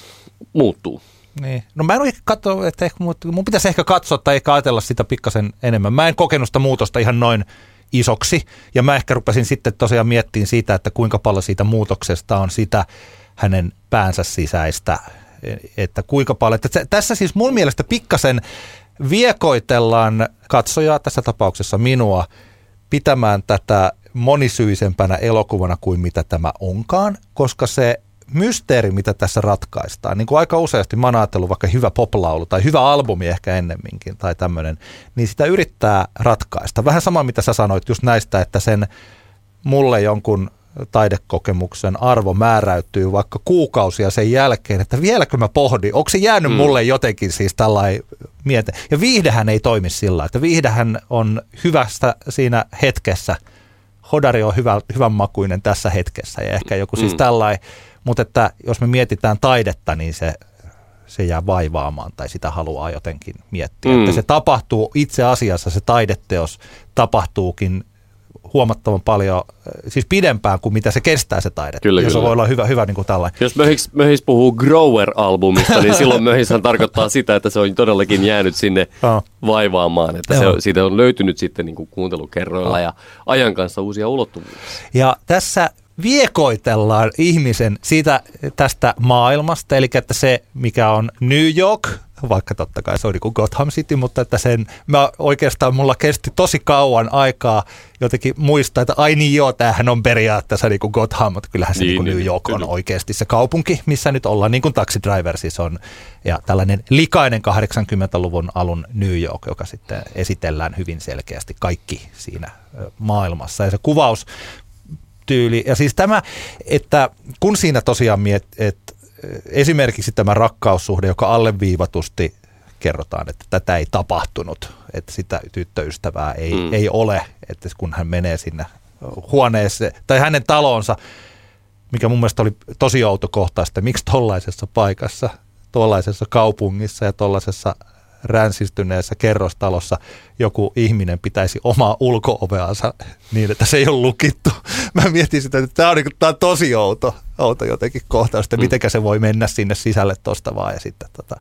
muuttuu. Niin. No mä en ole katso, että ehkä, mun pitäisi ehkä katsoa tai ehkä ajatella sitä pikkasen enemmän. Mä en kokenut sitä muutosta ihan noin isoksi. Ja mä ehkä rupesin sitten tosiaan miettimään siitä, että kuinka paljon siitä muutoksesta on sitä hänen päänsä sisäistä. Että kuinka paljon. Että tässä siis mun mielestä pikkasen viekoitellaan katsojaa, tässä tapauksessa minua, pitämään tätä monisyisempänä elokuvana kuin mitä tämä onkaan, koska se mysteeri, mitä tässä ratkaistaan, niin kuin aika useasti mä oon ajatellut vaikka hyvä poplaulu tai hyvä albumi ehkä ennemminkin tai tämmöinen, niin sitä yrittää ratkaista. Vähän sama, mitä sä sanoit just näistä, että sen mulle jonkun taidekokemuksen arvo määräytyy vaikka kuukausia sen jälkeen, että vieläkö mä pohdin, onko se jäänyt mm. mulle jotenkin siis tällainen miete. Ja viihdehän ei toimi sillä, että viihdehän on hyvästä siinä hetkessä. Hodari on hyvä, hyvän makuinen tässä hetkessä ja ehkä joku siis mm. tällainen mutta että jos me mietitään taidetta, niin se, se jää vaivaamaan tai sitä haluaa jotenkin miettiä. Mm. Että se tapahtuu itse asiassa, se taideteos tapahtuukin huomattavan paljon, siis pidempään kuin mitä se kestää se taide. Kyllä, ja se voi olla hyvä, hyvä niin kuin tällainen. Jos Möhis, Möhis puhuu Grower-albumista, niin silloin Möhishän tarkoittaa sitä, että se on todellakin jäänyt sinne oh. vaivaamaan. Että se on, siitä on löytynyt sitten niin kuin kuuntelukerroilla oh. ja ajan kanssa uusia ulottuvuuksia. Ja tässä viekoitellaan ihmisen siitä tästä maailmasta, eli että se, mikä on New York, vaikka totta kai se on niin Gotham City, mutta että sen, mä oikeastaan mulla kesti tosi kauan aikaa jotenkin muistaa, että ai niin joo, tämähän on periaatteessa niin kuin Gotham, mutta kyllähän se niin, niin New York niin, on oikeasti se kaupunki, missä nyt ollaan, niin kuin Taxi Driver siis on, ja tällainen likainen 80-luvun alun New York, joka sitten esitellään hyvin selkeästi kaikki siinä maailmassa. Ja se kuvaus tyyli. Ja siis tämä, että kun siinä tosiaan miet, että esimerkiksi tämä rakkaussuhde, joka alleviivatusti kerrotaan, että tätä ei tapahtunut, että sitä tyttöystävää ei, mm. ei ole, että kun hän menee sinne huoneeseen tai hänen talonsa, mikä mun mielestä oli tosi outo kohtaista, miksi tollaisessa paikassa, tuollaisessa kaupungissa ja tuollaisessa ränsistyneessä kerrostalossa joku ihminen pitäisi omaa ulkooveansa niin, että se ei ole lukittu. Mä mietin sitä, että tämä on, niin, tämä on tosi outo, outo jotenkin kohtaus, että mm. miten se voi mennä sinne sisälle tuosta vaan ja sitten tota,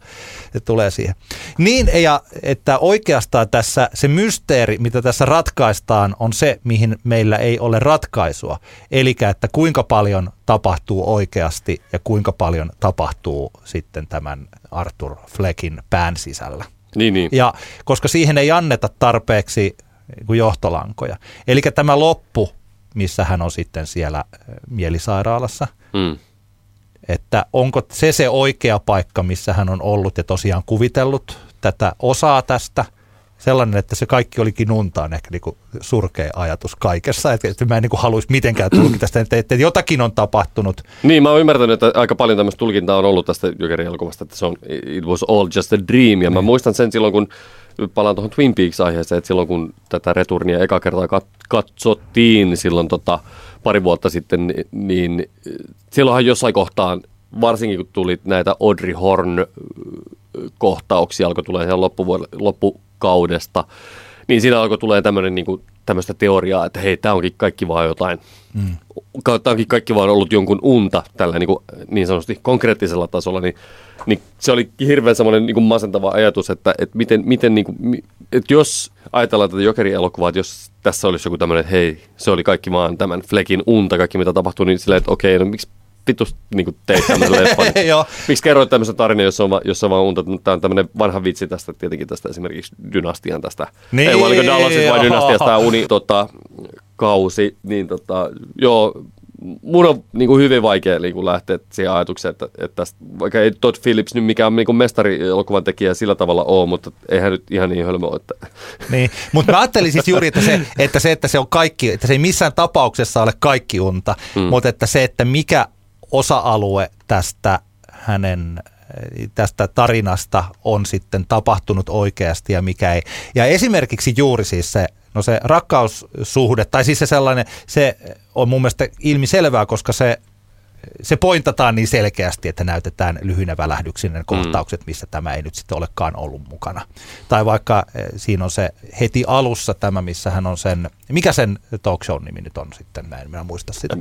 se tulee siihen. Niin, ja että oikeastaan tässä se mysteeri, mitä tässä ratkaistaan, on se, mihin meillä ei ole ratkaisua. Eli että kuinka paljon tapahtuu oikeasti ja kuinka paljon tapahtuu sitten tämän Arthur Fleckin pään sisällä. Niin, niin. Ja koska siihen ei anneta tarpeeksi niin johtolankoja. Eli tämä loppu, missä hän on sitten siellä mielisairaalassa, mm. että onko se se oikea paikka, missä hän on ollut ja tosiaan kuvitellut tätä osaa tästä – sellainen, että se kaikki olikin untaan ehkä niin kuin surkea ajatus kaikessa. Että, että mä en niin kuin haluaisi mitenkään tulkita sitä, että, että jotakin on tapahtunut. Niin, mä oon ymmärtänyt, että aika paljon tämmöistä tulkintaa on ollut tästä Jokerin elokuvasta, että se on it was all just a dream. Ja mä niin. muistan sen silloin, kun palaan tuohon Twin Peaks-aiheeseen, että silloin kun tätä returnia eka kertaa katsottiin silloin tota, pari vuotta sitten, niin silloinhan jossain kohtaan, varsinkin kun tuli näitä Audrey Horn kohtauksia, alkoi tulee ihan loppu, kaudesta, niin siinä alkoi tulee tämmöinen niin kuin, tämmöistä teoriaa, että hei, tämä onkin kaikki vaan jotain, mm. tämä onkin kaikki vaan ollut jonkun unta tällä niin, kuin, niin sanotusti konkreettisella tasolla, niin, niin se oli hirveän semmoinen niin kuin masentava ajatus, että, että miten, miten niin kuin, että jos ajatellaan tätä Jokeri-elokuvaa, että jos tässä olisi joku tämmöinen, että hei, se oli kaikki vaan tämän Fleckin unta, kaikki mitä tapahtui, niin silleen, että okei, no miksi vittu niin teit tämmöisen leffan. Miksi kerroit tämmöisen tarinan, jossa on, jossa on vaan unta? Tämä on tämmöinen vanha vitsi tästä, tietenkin tästä esimerkiksi Dynastian tästä. Niin, ei oliko Dallasista vai Dynastiasta tämä uni tota, kausi, niin tota, joo, mun on niin kuin hyvin vaikea niin kuin lähteä siihen ajatukseen, että, että tästä, vaikka ei Todd Phillips nyt mikään niin kuin mestari-elokuvan tekijä sillä tavalla ole, mutta eihän nyt ihan niin hölmö ole. Että. Niin, mutta mä ajattelin siis juuri, että se, että se, että se on kaikki, että se ei missään tapauksessa ole kaikki unta, mm. mutta että se, että mikä osa-alue tästä hänen tästä tarinasta on sitten tapahtunut oikeasti ja mikä ei. Ja esimerkiksi juuri siis se, no se rakkaussuhde, tai siis se sellainen, se on mun mielestä ilmiselvää, koska se pointataan niin selkeästi, että näytetään lyhyinä välähdyksinä kohtaukset, mm. missä tämä ei nyt sitten olekaan ollut mukana. Tai vaikka eh, siinä on se heti alussa tämä, missä hän on sen, mikä sen talk show nimi nyt on sitten, mä en minä muista sitä.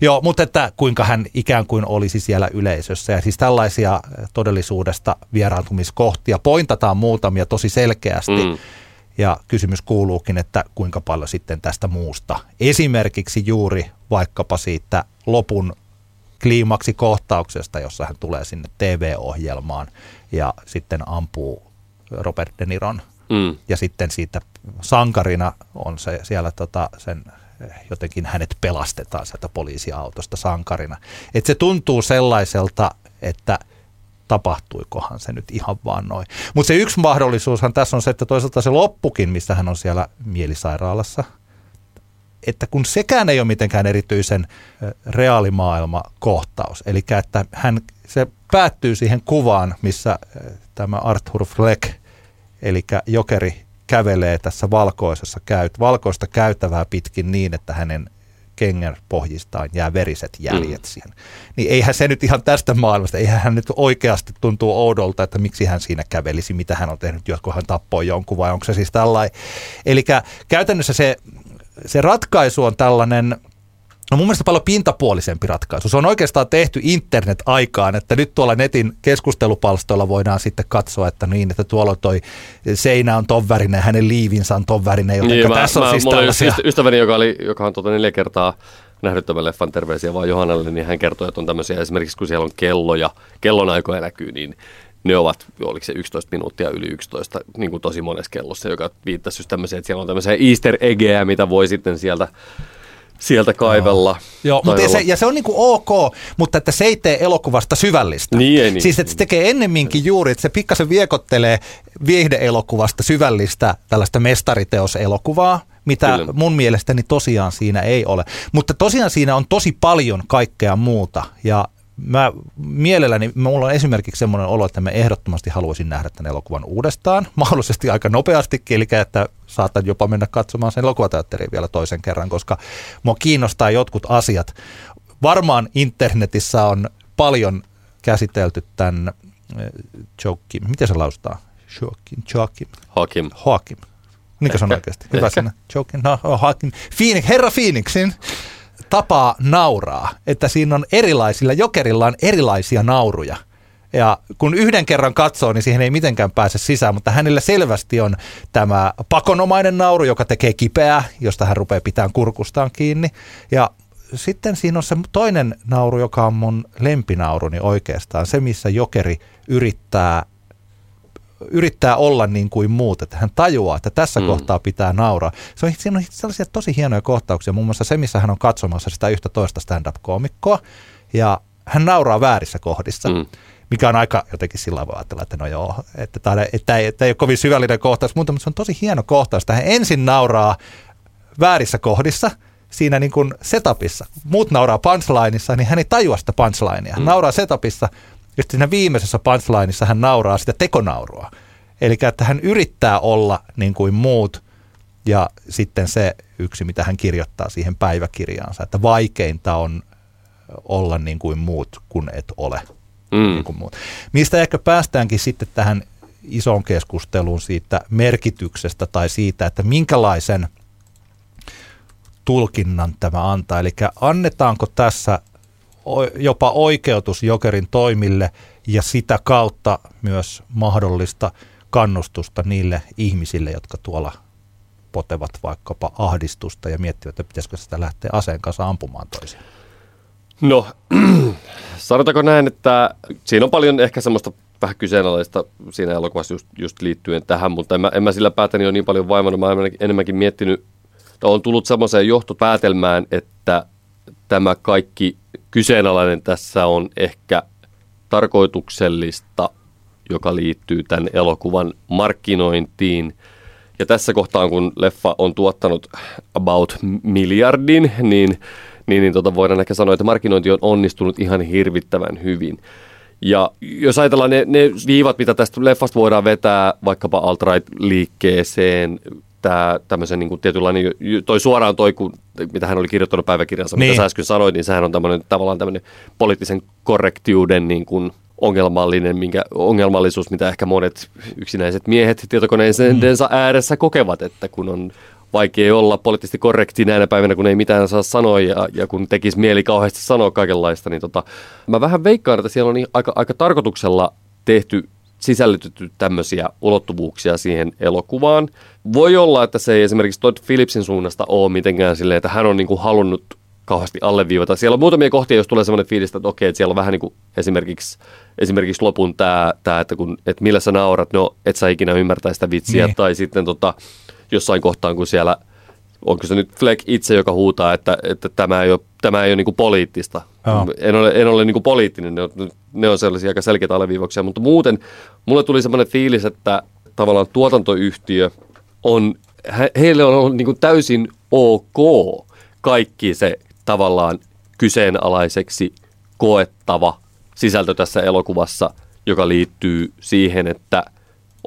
Joo, mutta että kuinka hän ikään kuin olisi siellä yleisössä. Ja siis tällaisia eh, todellisuudesta vieraantumiskohtia pointataan muutamia tosi selkeästi. Mm. Ja kysymys kuuluukin, että kuinka paljon sitten tästä muusta, esimerkiksi juuri vaikkapa siitä lopun kliimaksi kohtauksesta, jossa hän tulee sinne TV-ohjelmaan ja sitten ampuu Robert De Niron. Mm. Ja sitten siitä sankarina on se siellä tota, sen jotenkin hänet pelastetaan sieltä poliisiautosta sankarina. Et se tuntuu sellaiselta, että tapahtuikohan se nyt ihan vaan noin. Mutta se yksi mahdollisuushan tässä on se, että toisaalta se loppukin, missä hän on siellä mielisairaalassa – että kun sekään ei ole mitenkään erityisen reaalimaailma kohtaus, eli että hän, se päättyy siihen kuvaan, missä tämä Arthur Fleck, eli jokeri, kävelee tässä valkoisessa käyt, valkoista käytävää pitkin niin, että hänen kengän pohjistaan jää veriset jäljet mm. siihen. Niin eihän se nyt ihan tästä maailmasta, eihän hän nyt oikeasti tuntuu oudolta, että miksi hän siinä kävelisi, mitä hän on tehnyt, jotko hän tappoi jonkun vai onko se siis tällainen. Eli käytännössä se se ratkaisu on tällainen, no mun mielestä paljon pintapuolisempi ratkaisu. Se on oikeastaan tehty internet-aikaan, että nyt tuolla netin keskustelupalstoilla voidaan sitten katsoa, että niin, että tuolla toi seinä on ton värinen, hänen liivinsä on ton värinen, joten niin, tässä mä, on mä, siis tällaisia... ystäväni, joka, oli, joka on tuota neljä kertaa nähnyt tämän leffan terveisiä vaan Johannalle, niin hän kertoi, että on tämmöisiä esimerkiksi kun siellä on kelloja, kellonaikoja näkyy, niin ne ovat, oliko se 11 minuuttia yli 11, niin kuin tosi monessa kellossa, joka viittasi just tämmöiseen, että siellä on tämmöisiä easter eggejä, mitä voi sitten sieltä sieltä kaivella. Joo, mutta se, ja se on niinku ok, mutta että se ei tee elokuvasta syvällistä. Niin, ei, niin. Siis että se tekee ennemminkin juuri, että se pikkasen viekottelee viihdeelokuvasta syvällistä tällaista mestariteoselokuvaa, mitä Kyllä. mun mielestäni tosiaan siinä ei ole. Mutta tosiaan siinä on tosi paljon kaikkea muuta ja mä mielelläni, mulla on esimerkiksi semmoinen olo, että mä ehdottomasti haluaisin nähdä tämän elokuvan uudestaan, mahdollisesti aika nopeastikin, eli että saatan jopa mennä katsomaan sen elokuvateatteriin vielä toisen kerran, koska mua kiinnostaa jotkut asiat. Varmaan internetissä on paljon käsitelty tämän eh, Joakim, miten se laustaa? Joakim, Joakim. Hakim. Hakim. Niinkö se on oikeasti? Hyvä sana. Joakim, no, Hakim. Phoenix, herra Phoenixin tapaa nauraa, että siinä on erilaisilla, jokerilla on erilaisia nauruja. Ja kun yhden kerran katsoo, niin siihen ei mitenkään pääse sisään, mutta hänellä selvästi on tämä pakonomainen nauru, joka tekee kipeää, josta hän rupeaa pitämään kurkustaan kiinni. Ja sitten siinä on se toinen nauru, joka on mun lempinauruni oikeastaan, se missä jokeri yrittää yrittää olla niin kuin muut, että hän tajuaa, että tässä mm. kohtaa pitää nauraa. Se on, siinä on sellaisia tosi hienoja kohtauksia, muun muassa se, missä hän on katsomassa sitä yhtä toista stand-up-koomikkoa, ja hän nauraa väärissä kohdissa. Mm mikä on aika jotenkin sillä voi ajatella, että no joo, että tämä, että ei, että ei ole kovin syvällinen kohtaus, mutta se on tosi hieno kohtaus. Hän ensin nauraa väärissä kohdissa, siinä niin kuin setupissa. Muut nauraa punchlineissa, niin hän ei tajua sitä punchlinea. Hän mm. nauraa setupissa, ja siinä viimeisessä punchlineissa hän nauraa sitä tekonaurua. Eli että hän yrittää olla niin kuin muut ja sitten se yksi, mitä hän kirjoittaa siihen päiväkirjaansa, että vaikeinta on olla niin kuin muut, kun et ole. Mm. Niin kuin muut. Mistä ehkä päästäänkin sitten tähän isoon keskusteluun siitä merkityksestä tai siitä, että minkälaisen tulkinnan tämä antaa. Eli annetaanko tässä jopa oikeutus Jokerin toimille ja sitä kautta myös mahdollista kannustusta niille ihmisille, jotka tuolla potevat vaikkapa ahdistusta ja miettivät, että pitäisikö sitä lähteä aseen kanssa ampumaan toisiaan. No, sanotaanko näin, että siinä on paljon ehkä semmoista vähän kyseenalaista siinä elokuvassa just, just liittyen tähän, mutta en mä, en mä sillä päätäni ole niin paljon vaimannut. Mä olen enemmänkin miettinyt, että on tullut semmoiseen johtopäätelmään, että tämä kaikki kyseenalainen tässä on ehkä tarkoituksellista, joka liittyy tämän elokuvan markkinointiin. Ja tässä kohtaa, kun leffa on tuottanut about miljardin, niin, niin, niin tota voidaan ehkä sanoa, että markkinointi on onnistunut ihan hirvittävän hyvin. Ja jos ajatellaan ne, ne viivat, mitä tästä leffasta voidaan vetää vaikkapa alt-right-liikkeeseen, tämä tämmöisen niin kuin tietynlainen, toi suoraan toi, kun, mitä hän oli kirjoittanut päiväkirjansa, niin. mitä sä äsken sanoit, niin sehän on tämmöinen tavallaan tämmöinen poliittisen korrektiuden niin kuin ongelmallinen, minkä, ongelmallisuus, mitä ehkä monet yksinäiset miehet tietokoneensa mm. ääressä kokevat, että kun on vaikea olla poliittisesti korrekti näinä päivinä, kun ei mitään saa sanoa ja, ja kun tekisi mieli kauheasti sanoa kaikenlaista, niin tota, mä vähän veikkaan, että siellä on aika, aika tarkoituksella tehty sisällytetty tämmöisiä ulottuvuuksia siihen elokuvaan. Voi olla, että se ei esimerkiksi Todd Phillipsin suunnasta ole mitenkään silleen, että hän on niin kuin halunnut kauheasti alleviivata. Siellä on muutamia kohtia, jos tulee semmoinen fiilis, että okei, että siellä on vähän niin kuin esimerkiksi, esimerkiksi lopun tämä, tämä että, kun, että millä sä naurat, no et sä ikinä ymmärtää sitä vitsiä, niin. tai sitten tota, jossain kohtaan, kun siellä – onko se nyt Fleck itse, joka huutaa, että, että tämä ei ole, tämä ei ole niin poliittista. Oh. En ole, en ole niin poliittinen, ne on, ne on sellaisia aika selkeitä alleviivauksia, mutta muuten mulle tuli semmoinen fiilis, että tavallaan tuotantoyhtiö on, he, heille on ollut niin täysin ok kaikki se tavallaan kyseenalaiseksi koettava sisältö tässä elokuvassa, joka liittyy siihen, että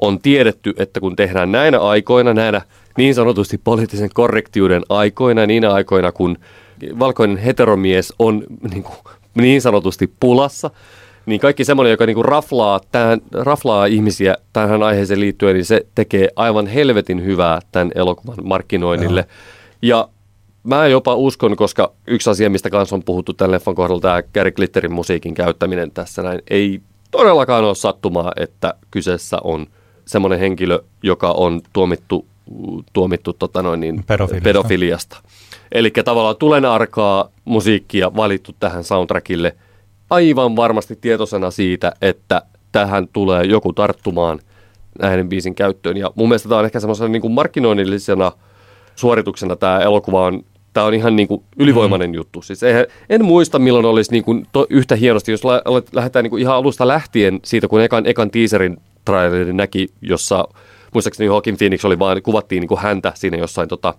on tiedetty, että kun tehdään näinä aikoina, näinä niin sanotusti poliittisen korrektiuden aikoina, niinä aikoina, kun valkoinen heteromies on niin, kuin, niin sanotusti pulassa, niin kaikki semmoinen, joka niin kuin raflaa, tämän, raflaa ihmisiä tähän aiheeseen liittyen, niin se tekee aivan helvetin hyvää tämän elokuvan markkinoinnille. Ja, ja mä jopa uskon, koska yksi asia, mistä kanssa on puhuttu tämän leffan kohdalla, tämä Gary Glitterin musiikin käyttäminen tässä näin, ei todellakaan ole sattumaa, että kyseessä on semmoinen henkilö, joka on tuomittu tuomittu tota noin, niin, Pedofiliasta. pedofiliasta. Eli tavallaan tulen arkaa musiikkia valittu tähän soundtrackille aivan varmasti tietoisena siitä, että tähän tulee joku tarttumaan näiden biisin käyttöön. Ja mun mielestä tämä on ehkä semmoisena niin markkinoinnillisena suorituksena tämä elokuva on tämä on ihan niin kuin ylivoimainen mm. juttu. Siis eihän, en muista, milloin olisi niin kuin to, yhtä hienosti, jos lä- lä- lähdetään niin kuin ihan alusta lähtien siitä, kun ekan, ekan teaserin trailerin näki, jossa muistaakseni Joaquin Phoenix oli vaan, kuvattiin niin kuin häntä siinä jossain tota,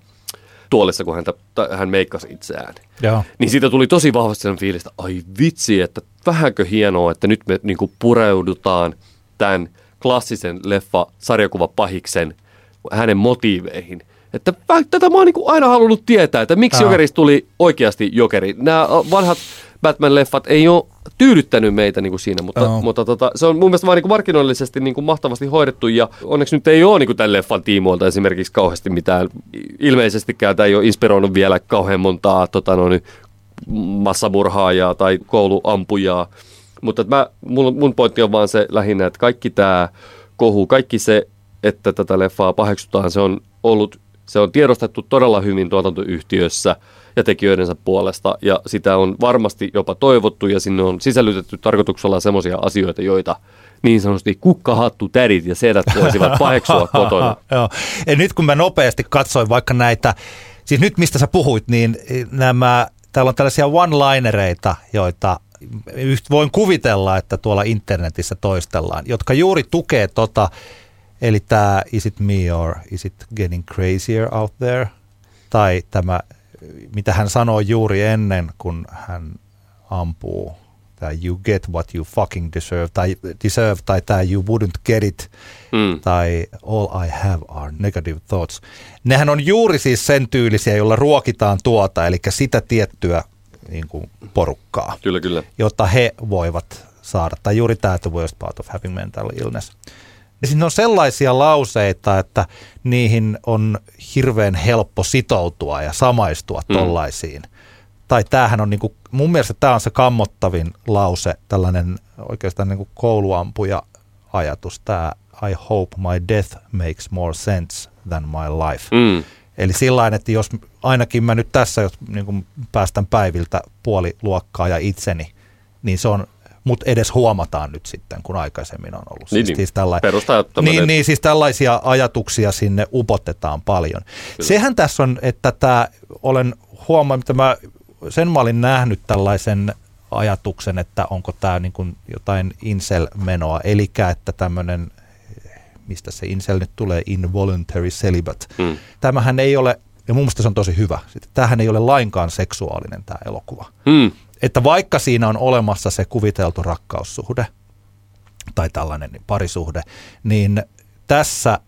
tuolissa, kun häntä, hän meikkasi itseään. Joo. Niin siitä tuli tosi vahvasti sen fiilistä, ai vitsi, että vähänkö hienoa, että nyt me niin kuin pureudutaan tämän klassisen leffa sarjakuva pahiksen hänen motiiveihin. Että tätä mä oon niin aina halunnut tietää, että miksi. Jokerista tuli oikeasti Jokeri. Nämä vanhat Batman-leffat ei ole tyydyttänyt meitä niin kuin siinä, mutta, Joo. mutta tota, se on mun mielestä vaan niin kuin markkinoillisesti niin kuin mahtavasti hoidettu ja onneksi nyt ei ole niin kuin tämän leffan tiimoilta esimerkiksi kauheasti mitään. Ilmeisestikään tämä ei ole inspiroinut vielä kauhean montaa tota, no, niin, massamurhaajaa tai kouluampujaa. Mutta mä, mun, mun pointti on vaan se lähinnä, että kaikki tämä kohu, kaikki se, että tätä leffaa paheksutaan, se on ollut, se on tiedostettu todella hyvin tuotantoyhtiössä ja tekijöidensä puolesta, ja sitä on varmasti jopa toivottu, ja sinne on sisällytetty tarkoituksella semmoisia asioita, joita niin sanotusti kukkahattu tädit ja sedät voisivat paheksua kotona. Joo. Ja nyt kun mä nopeasti katsoin vaikka näitä, siis nyt mistä sä puhuit, niin nämä, täällä on tällaisia one-linereita, joita voin kuvitella, että tuolla internetissä toistellaan, jotka juuri tukee tota, eli tämä Is it me or is it getting crazier out there? Tai tämä, mitä hän sanoi juuri ennen, kun hän ampuu tämä you get what you fucking deserve tai, deserve, tai tämä you wouldn't get it Mm. tai all I have are negative thoughts. Nehän on juuri siis sen tyylisiä, joilla ruokitaan tuota, eli sitä tiettyä niin kuin porukkaa, Kyllä, kyllä. jota he voivat saada. Tai juuri tämä the worst part of having mental illness. Ja siinä on sellaisia lauseita, että niihin on hirveän helppo sitoutua ja samaistua Mm. tollaisiin. Tai tämähän on, niinku, mun mielestä tämä on se kammottavin lause, tällainen oikeastaan niinku kouluampuja ajatus, tämä I hope my death makes more sense than my life. Mm. Eli sillä että jos ainakin mä nyt tässä, jos niin kuin päästän päiviltä puoli luokkaa ja itseni, niin se on, mut edes huomataan nyt sitten, kun aikaisemmin on ollut. Niin, siis, niin. siis tämmönen- niin, niin, siis tällaisia ajatuksia sinne upotetaan paljon. Kyllä. Sehän tässä on, että tämä, olen huomannut, että mä, sen mä olin nähnyt tällaisen ajatuksen, että onko tämä niin kuin jotain incel-menoa, eli että tämmöinen, mistä se incel nyt tulee, involuntary celibate. Mm. Tämähän ei ole, ja mun mielestä se on tosi hyvä, tämähän ei ole lainkaan seksuaalinen tämä elokuva. Mm. Että vaikka siinä on olemassa se kuviteltu rakkaussuhde tai tällainen parisuhde, niin tässä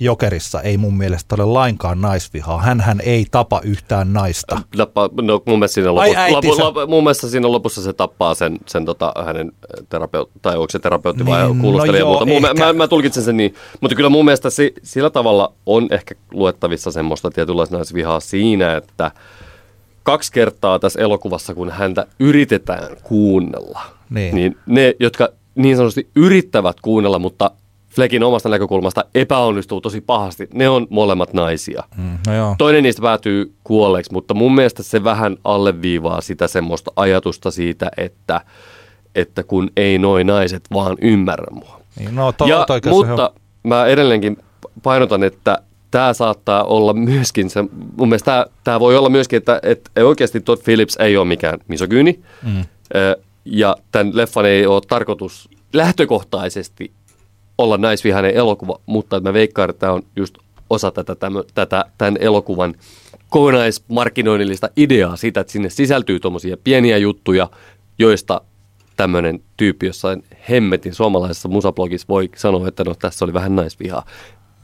Jokerissa ei mun mielestä ole lainkaan naisvihaa. Hänhän ei tapa yhtään naista. Tappa, no, mun, mielestä siinä Ai lopu, äiti, lopu, mun mielestä siinä lopussa se tappaa sen, sen tota, hänen terapeutti, tai onko se terapeutti vai Niin, no kuulostelija joo, muuta. Mun, mä, mä, mä, tulkitsen sen niin, mutta kyllä mun mielestä si, sillä tavalla on ehkä luettavissa semmoista tietynlaista naisvihaa siinä, että kaksi kertaa tässä elokuvassa, kun häntä yritetään kuunnella, Niin. niin ne, jotka niin sanotusti yrittävät kuunnella, mutta Fleckin omasta näkökulmasta epäonnistuu tosi pahasti, ne on molemmat naisia. Mm, no joo. Toinen niistä päätyy kuolleeksi, mutta mun mielestä se vähän alleviivaa sitä semmoista ajatusta siitä, että, että kun ei noi naiset vaan ymmärrä mua. Niin, no, to, ja, mutta mä edelleenkin painotan, että tämä saattaa olla myöskin se, mun mielestä tämä, tämä voi olla myöskin, että, että oikeasti Todd Phillips ei ole mikään misogyyni. Mm. Ja tämän leffan ei ole tarkoitus lähtökohtaisesti olla naisvihainen elokuva, mutta mä veikkaan, että tämä on just osa tätä, tätä tämän elokuvan kokonaismarkkinoinnillista ideaa siitä, että sinne sisältyy tuommoisia pieniä juttuja, joista tämmöinen tyyppi jossain hemmetin suomalaisessa musablogissa voi sanoa, että no tässä oli vähän naisvihaa.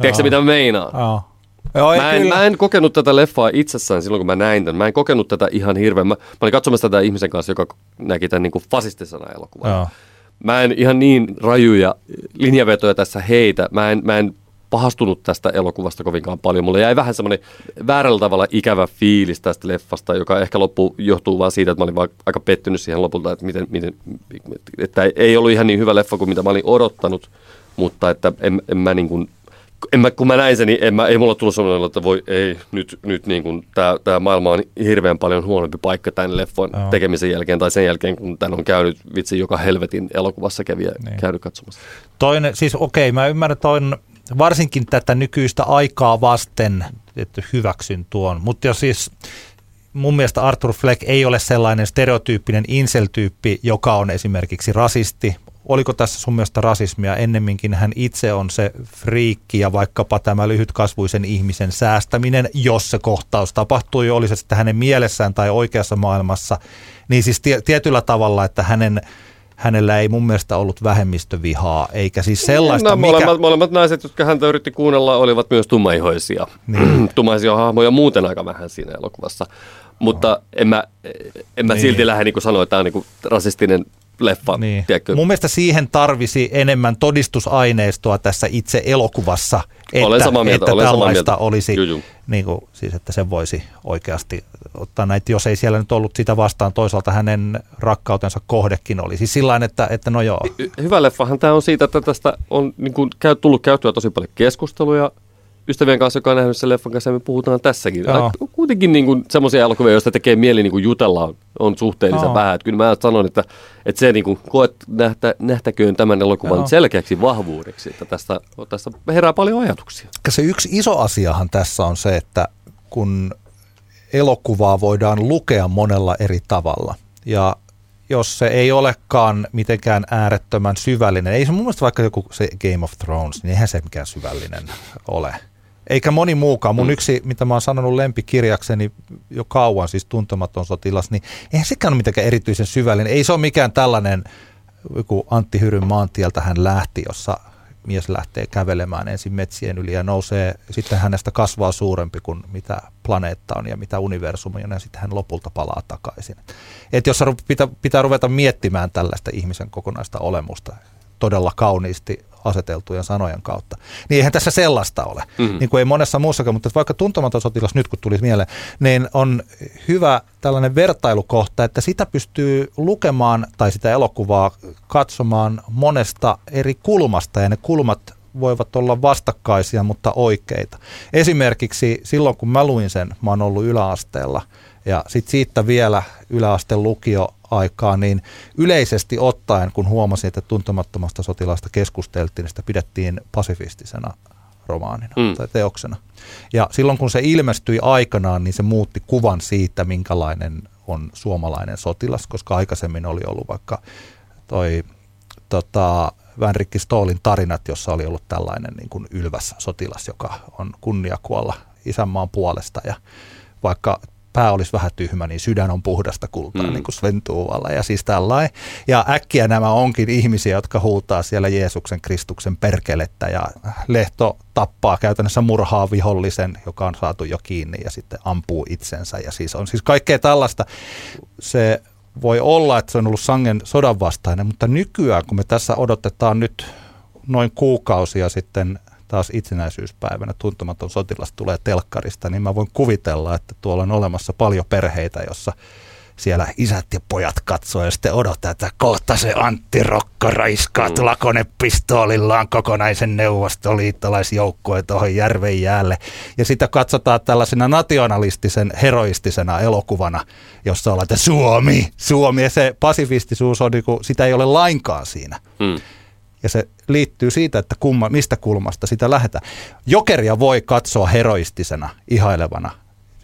Tiedätkö mitä mä meinaan? Joo. Joo, Mä en, kyllä. mä en kokenut tätä leffaa itsessään silloin, kun mä näin tämän. Mä en kokenut tätä ihan hirveän. Mä, mä olin katsomassa tätä ihmisen kanssa, joka näki tämän niin kuin fasistisena elokuvan. Joo. Mä en ihan niin rajuja linjavetoja tässä heitä. Mä en, mä en pahastunut tästä elokuvasta kovinkaan paljon. Mulle jäi vähän semmoinen väärällä tavalla ikävä fiilis tästä leffasta, joka ehkä loppu johtuu vaan siitä, että mä olin vaan aika pettynyt siihen lopulta, että, miten, miten, että ei ollut ihan niin hyvä leffa kuin mitä mä olin odottanut, mutta että en, en mä niin kuin en mä, kun mä näin sen, niin en mä, ei mulla tullut sellainen, että voi ei, nyt, nyt niin kuin tämä, tämä maailma on hirveän paljon huonompi paikka tämän leffon Joo. tekemisen jälkeen tai sen jälkeen, kun tämän on käynyt vitsi joka helvetin elokuvassa kävi Niin. käynyt katsomassa. Toinen, siis okei, mä ymmärrän toin varsinkin tätä nykyistä aikaa vasten, että hyväksyn tuon. Mutta jos siis mun mielestä Arthur Fleck ei ole sellainen stereotyyppinen incel-tyyppi, joka on esimerkiksi rasisti. Oliko tässä sun mielestä rasismia? Ennemminkin hän itse on se friikki ja vaikkapa tämä lyhytkasvuisen ihmisen säästäminen, jos se kohtaus tapahtui, oli se sitten hänen mielessään tai oikeassa maailmassa, niin siis tie- tietyllä tavalla, että hänen hänellä ei mun mielestä ollut vähemmistövihaa, eikä siis sellaista, no, mikä... molemmat, molemmat naiset, jotka häntä yritti kuunnella, olivat myös tummaihoisia. Niin. Tummaisia hahmoja muuten aika vähän siinä elokuvassa. Mutta en mä, en mä Niin. silti lähde niin sanoa, että tämä on niin rasistinen leffa. Niin. Tiedätkö? Mun mielestä siihen tarvisi enemmän todistusaineistoa tässä itse elokuvassa, että, Olen samaa mieltä, että olen samaa tällaista mieltä. olisi, Juu, juu. niin kuin, siis että se voisi oikeasti ottaa näitä, jos ei siellä nyt ollut sitä vastaan, toisaalta hänen rakkautensa kohdekin oli. Siis sillä että, että no joo, Hyvä leffahan tämä on siitä, että tästä on niin kuin, käy, tullut käytyä tosi paljon keskusteluja ystävien kanssa, joka on nähnyt sen leffan kanssa, ja me puhutaan tässäkin. Joo. Aika- Kuitenkin niin kuin, semmoisia elokuvia, joista tekee mieli niin kuin jutella, on, on suhteellisen Joo. vähän. Että kyllä mä sanon, että, että se niin kuin, koet, nähtä, nähtäköön tämän elokuvan Joo. selkeäksi vahvuudeksi, että tästä, tästä herää paljon ajatuksia. se yksi iso asiahan tässä on se, että kun elokuvaa voidaan lukea monella eri tavalla ja jos se ei olekaan mitenkään äärettömän syvällinen, ei se mun mielestä vaikka joku se Game of Thrones, niin eihän se mikään syvällinen ole. Eikä moni muukaan. Mun yksi, mitä mä oon sanonut lempikirjakseni jo kauan, siis Tuntematon sotilas, niin eihän sekään ole mitenkään erityisen syvällinen. Ei se ole mikään tällainen, joku Antti Hyryn maantieltä hän lähti, jossa mies lähtee kävelemään ensin metsien yli ja nousee, sitten hänestä kasvaa suurempi kuin mitä planeetta on ja mitä universumi on ja sitten hän lopulta palaa takaisin. Et jos pitää, pitää ruveta miettimään tällaista ihmisen kokonaista olemusta todella kauniisti aseteltujen sanojen kautta, niin eihän tässä sellaista ole. Mm-hmm. Niin kuin ei monessa muussakaan, mutta vaikka tuntematon sotilas nyt kun tuli mieleen, niin on hyvä tällainen vertailukohta, että sitä pystyy lukemaan tai sitä elokuvaa katsomaan monesta eri kulmasta ja ne kulmat voivat olla vastakkaisia, mutta oikeita. Esimerkiksi silloin, kun mä luin sen, mä oon ollut yläasteella ja sitten siitä vielä yläasteen lukio aikaa, niin yleisesti ottaen, kun huomasin, että tuntemattomasta sotilaasta keskusteltiin, niin sitä pidettiin pasifistisena romaanina Mm. mm. tai teoksena. Ja silloin kun se ilmestyi aikanaan, niin se muutti kuvan siitä, minkälainen on suomalainen sotilas, koska aikaisemmin oli ollut vaikka toi tota, Vänrikki Stoolin tarinat, jossa oli ollut tällainen niin kuin ylväs sotilas, joka on kunnia kuolla isänmaan puolesta ja vaikka pää olisi vähän tyhmä, niin sydän on puhdasta kultaa, Mm. niin kuin Sven Tuuvala ja siis tällainen. Ja äkkiä nämä onkin ihmisiä, jotka huutaa siellä Jeesuksen Kristuksen perkelettä ja Lehto tappaa käytännössä murhaa vihollisen, joka on saatu jo kiinni ja sitten ampuu itsensä. Ja siis on siis kaikkea tällaista. Se voi olla, että se on ollut sangen sodan vastainen, mutta nykyään, kun me tässä odotetaan nyt noin kuukausia sitten taas itsenäisyyspäivänä tuntematon sotilas tulee telkkarista, niin mä voin kuvitella, että tuolla on olemassa paljon perheitä, jossa siellä isät ja pojat katsoo ja sitten odottaa, että kohta se Antti Rokka raiskaa Mm. tuolla konepistoolillaan kokonaisen neuvostoliittolaisjoukkueen tuohon järven jäälle. Ja sitä katsotaan tällaisena nationalistisen, heroistisena elokuvana, jossa ollaan, että Suomi, Suomi. Ja se pasifistisuus on, niin kuin, sitä ei ole lainkaan siinä. Mm. Ja se liittyy siitä, että kumma, mistä kulmasta sitä lähdetään. Jokeria voi katsoa heroistisena, ihailevana.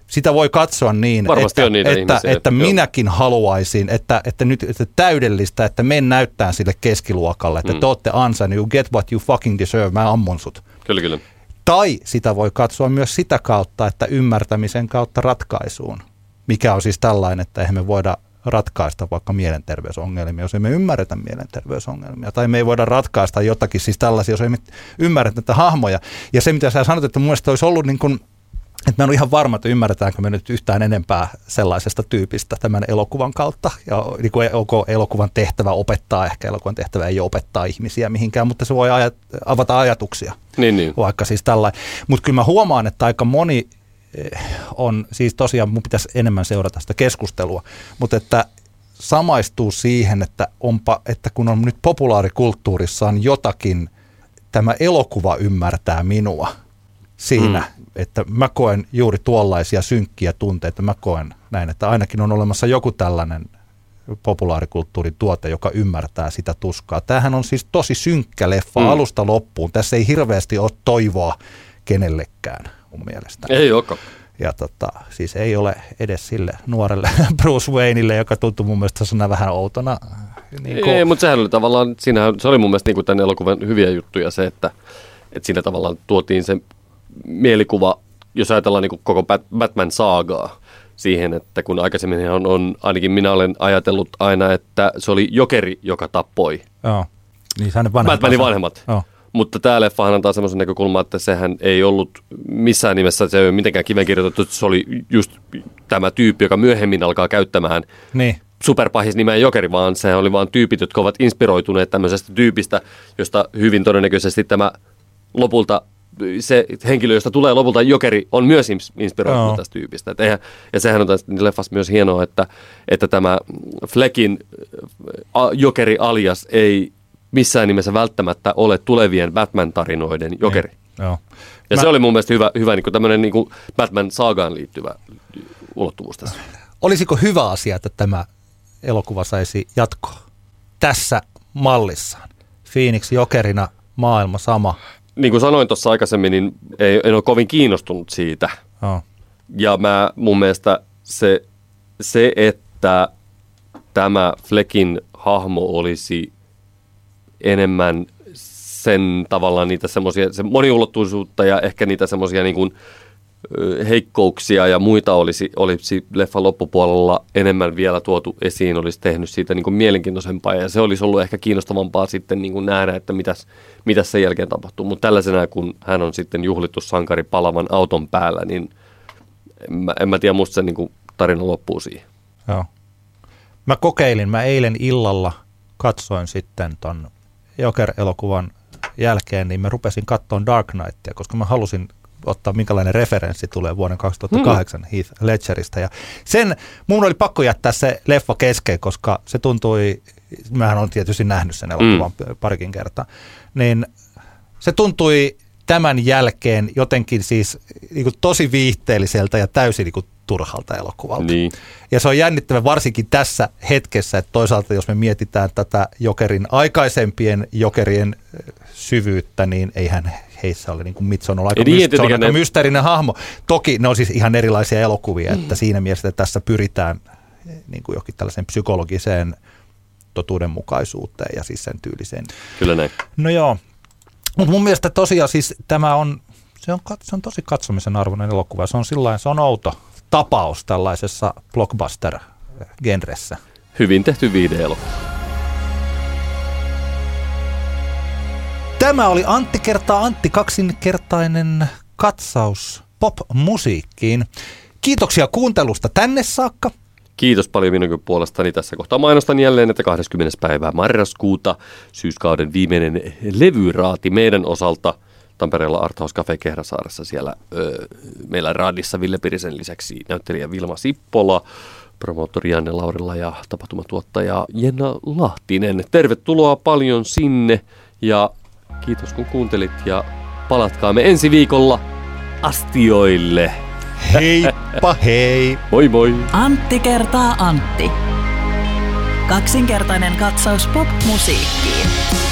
Sitä voi katsoa niin, Varmasti että, on niitä että, ihmisiä, että joo. minäkin haluaisin, että, että nyt että täydellistä, että men näyttää sille keskiluokalle, että Mm. mm. te olette ansainnut, you get what you fucking deserve, mä ammun sut. Kyllä, kyllä. Tai sitä voi katsoa myös sitä kautta, että ymmärtämisen kautta ratkaisuun, mikä on siis tällainen, että eihän me voida ratkaista vaikka mielenterveysongelmia, jos emme ymmärretä mielenterveysongelmia. Tai me ei voida ratkaista jotakin, siis tällaisia, jos emme ymmärrä näitä hahmoja. Ja se, mitä sä sanot, että mun mielestä olisi ollut niin kuin, että mä en ole ihan varma, että ymmärretäänkö me nyt yhtään enempää sellaisesta tyypistä tämän elokuvan kautta. Ja niin kuin onko elokuvan tehtävä opettaa, ehkä elokuvan tehtävä ei opettaa ihmisiä mihinkään, mutta se voi ajat, avata ajatuksia Niin, niin. vaikka siis tällainen. Mutta kyllä mä huomaan, että aika moni on, siis tosiaan mun pitäisi enemmän seurata sitä keskustelua, mutta että samaistuu siihen, että, onpa, että kun on nyt populaarikulttuurissa on jotakin tämä elokuva ymmärtää minua siinä, mm. että mä koen juuri tuollaisia synkkiä tunteita. Mä koen näin, että ainakin on olemassa joku tällainen populaarikulttuurin tuote, joka ymmärtää sitä tuskaa. Tämähän on siis tosi synkkä leffa mm. alusta loppuun. Tässä ei hirveästi ole toivoa kenellekään mun mielestä. Ei olekaan. Ja tota, siis ei ole edes sille nuorelle Bruce Wayneille, joka tuntui mun mielestä sana vähän outona. Niin kuin... Ei, mutta sehän oli tavallaan, siinähän, se oli mun mielestä niin kuin tämän elokuvan hyviä juttuja se, että, että siinä tavallaan tuotiin se mielikuva, jos ajatellaan niin kuin koko Batman-saagaa, siihen, että kun aikaisemmin on, on, ainakin minä olen ajatellut aina, että se oli jokeri, joka tappoi. Joo. Niin hänen vanhemmat. Batmanin vanhemmat. Joo. Mutta tämä leffahan antaa semmoisen näkökulman, että sehän ei ollut missään nimessä, se ei ole mitenkään kiven kirjoitettu, se oli just tämä tyyppi, joka myöhemmin alkaa käyttämään niin. superpahis nimeä Jokeri, vaan se oli vain tyypit, jotka ovat inspiroituneet tämmöisestä tyypistä, josta hyvin todennäköisesti tämä lopulta se henkilö, josta tulee lopulta jokeri, on myös inspiroitunut no. tästä tyypistä. Et eihän, ja sehän on tässä leffassa myös hienoa, että, että tämä Fleckin jokeri alias ei missään nimessä välttämättä ole tulevien Batman-tarinoiden jokeri. Niin. Joo. Ja Mä... se oli mun mielestä hyvä, hyvä niin tämmöinen niin Batman-saagaan liittyvä ulottuvuus tässä. Olisiko hyvä asia, että tämä elokuva saisi jatkoa tässä mallissaan? Phoenix jokerina maailma sama. Niin kuin sanoin tuossa aikaisemmin, niin ei, en ole kovin kiinnostunut siitä. Oh. Ja mä mun mielestä se, se että tämä Fleckin hahmo olisi enemmän sen tavallaan niitä semmoisia, se moniulottuisuutta ja ehkä niitä semmoisia niin kuin, heikkouksia ja muita olisi, olisi leffan loppupuolella enemmän vielä tuotu esiin, olisi tehnyt siitä niin kuin mielenkiintoisempaa ja se olisi ollut ehkä kiinnostavampaa sitten niin kuin nähdä, että mitäs, mitäs sen jälkeen tapahtuu. Mutta tällaisena, kun hän on sitten juhlittu sankari palavan auton päällä, niin en mä, en mä tiedä, musta se niin kuin tarina loppuu siihen. Joo. Mä kokeilin, mä eilen illalla katsoin sitten ton Joker-elokuvan jälkeen, niin mä rupesin katsoa Dark Knightia, koska mä halusin ottaa minkälainen referenssi tulee vuoden 2008 mm. Heath Ledgeristä. Ja sen, mun oli pakko jättää se leffa kesken, koska se tuntui, mähän on tietysti nähnyt sen elokuvan mm. parikin kertaa, niin se tuntui tämän jälkeen jotenkin siis niin kuin tosi viihteelliseltä ja täysin niin kuin turhalta elokuvalta. Niin. Ja se on jännittävä varsinkin tässä hetkessä, että toisaalta jos me mietitään tätä Jokerin aikaisempien Jokerien syvyyttä, niin eihän heissä ole niin kuin Mitson on aika, niin, myst- on aika ne... mysteerinen hahmo. Toki ne on siis ihan erilaisia elokuvia, mm. että siinä mielessä että tässä pyritään niin kuin jokin tällaiseen psykologiseen totuudenmukaisuuteen ja siis sen tyyliseen. Kyllä näin. No joo, mutta mun mielestä tosiaan siis tämä on, se on, se on tosi katsomisen arvoinen elokuva. Se on sillain, se on outo tapaus tällaisessa blockbuster-genressä. Hyvin tehty viihdeelokuva. Tämä oli Antti kertaa Antti kaksinkertainen katsaus pop-musiikkiin. Kiitoksia kuuntelusta tänne saakka. Kiitos paljon minunkin puolestani. Tässä kohtaa mainostan jälleen, että 20. päivää marraskuuta syyskauden viimeinen levyraati meidän osalta Tampereella Arthouse Cafe Kehrasaaressa. Siellä ö, meillä raadissa Ville Pirisen lisäksi näyttelijä Vilma Sippola, promoottori Janne Laurilla ja tapahtumatuottaja Jenna Lahtinen. Tervetuloa paljon sinne ja kiitos kun kuuntelit ja palatkaamme ensi viikolla astioille. Heippa hei! Moi moi! Antti kertaa Antti. Kaksinkertainen katsaus pop-musiikkiin.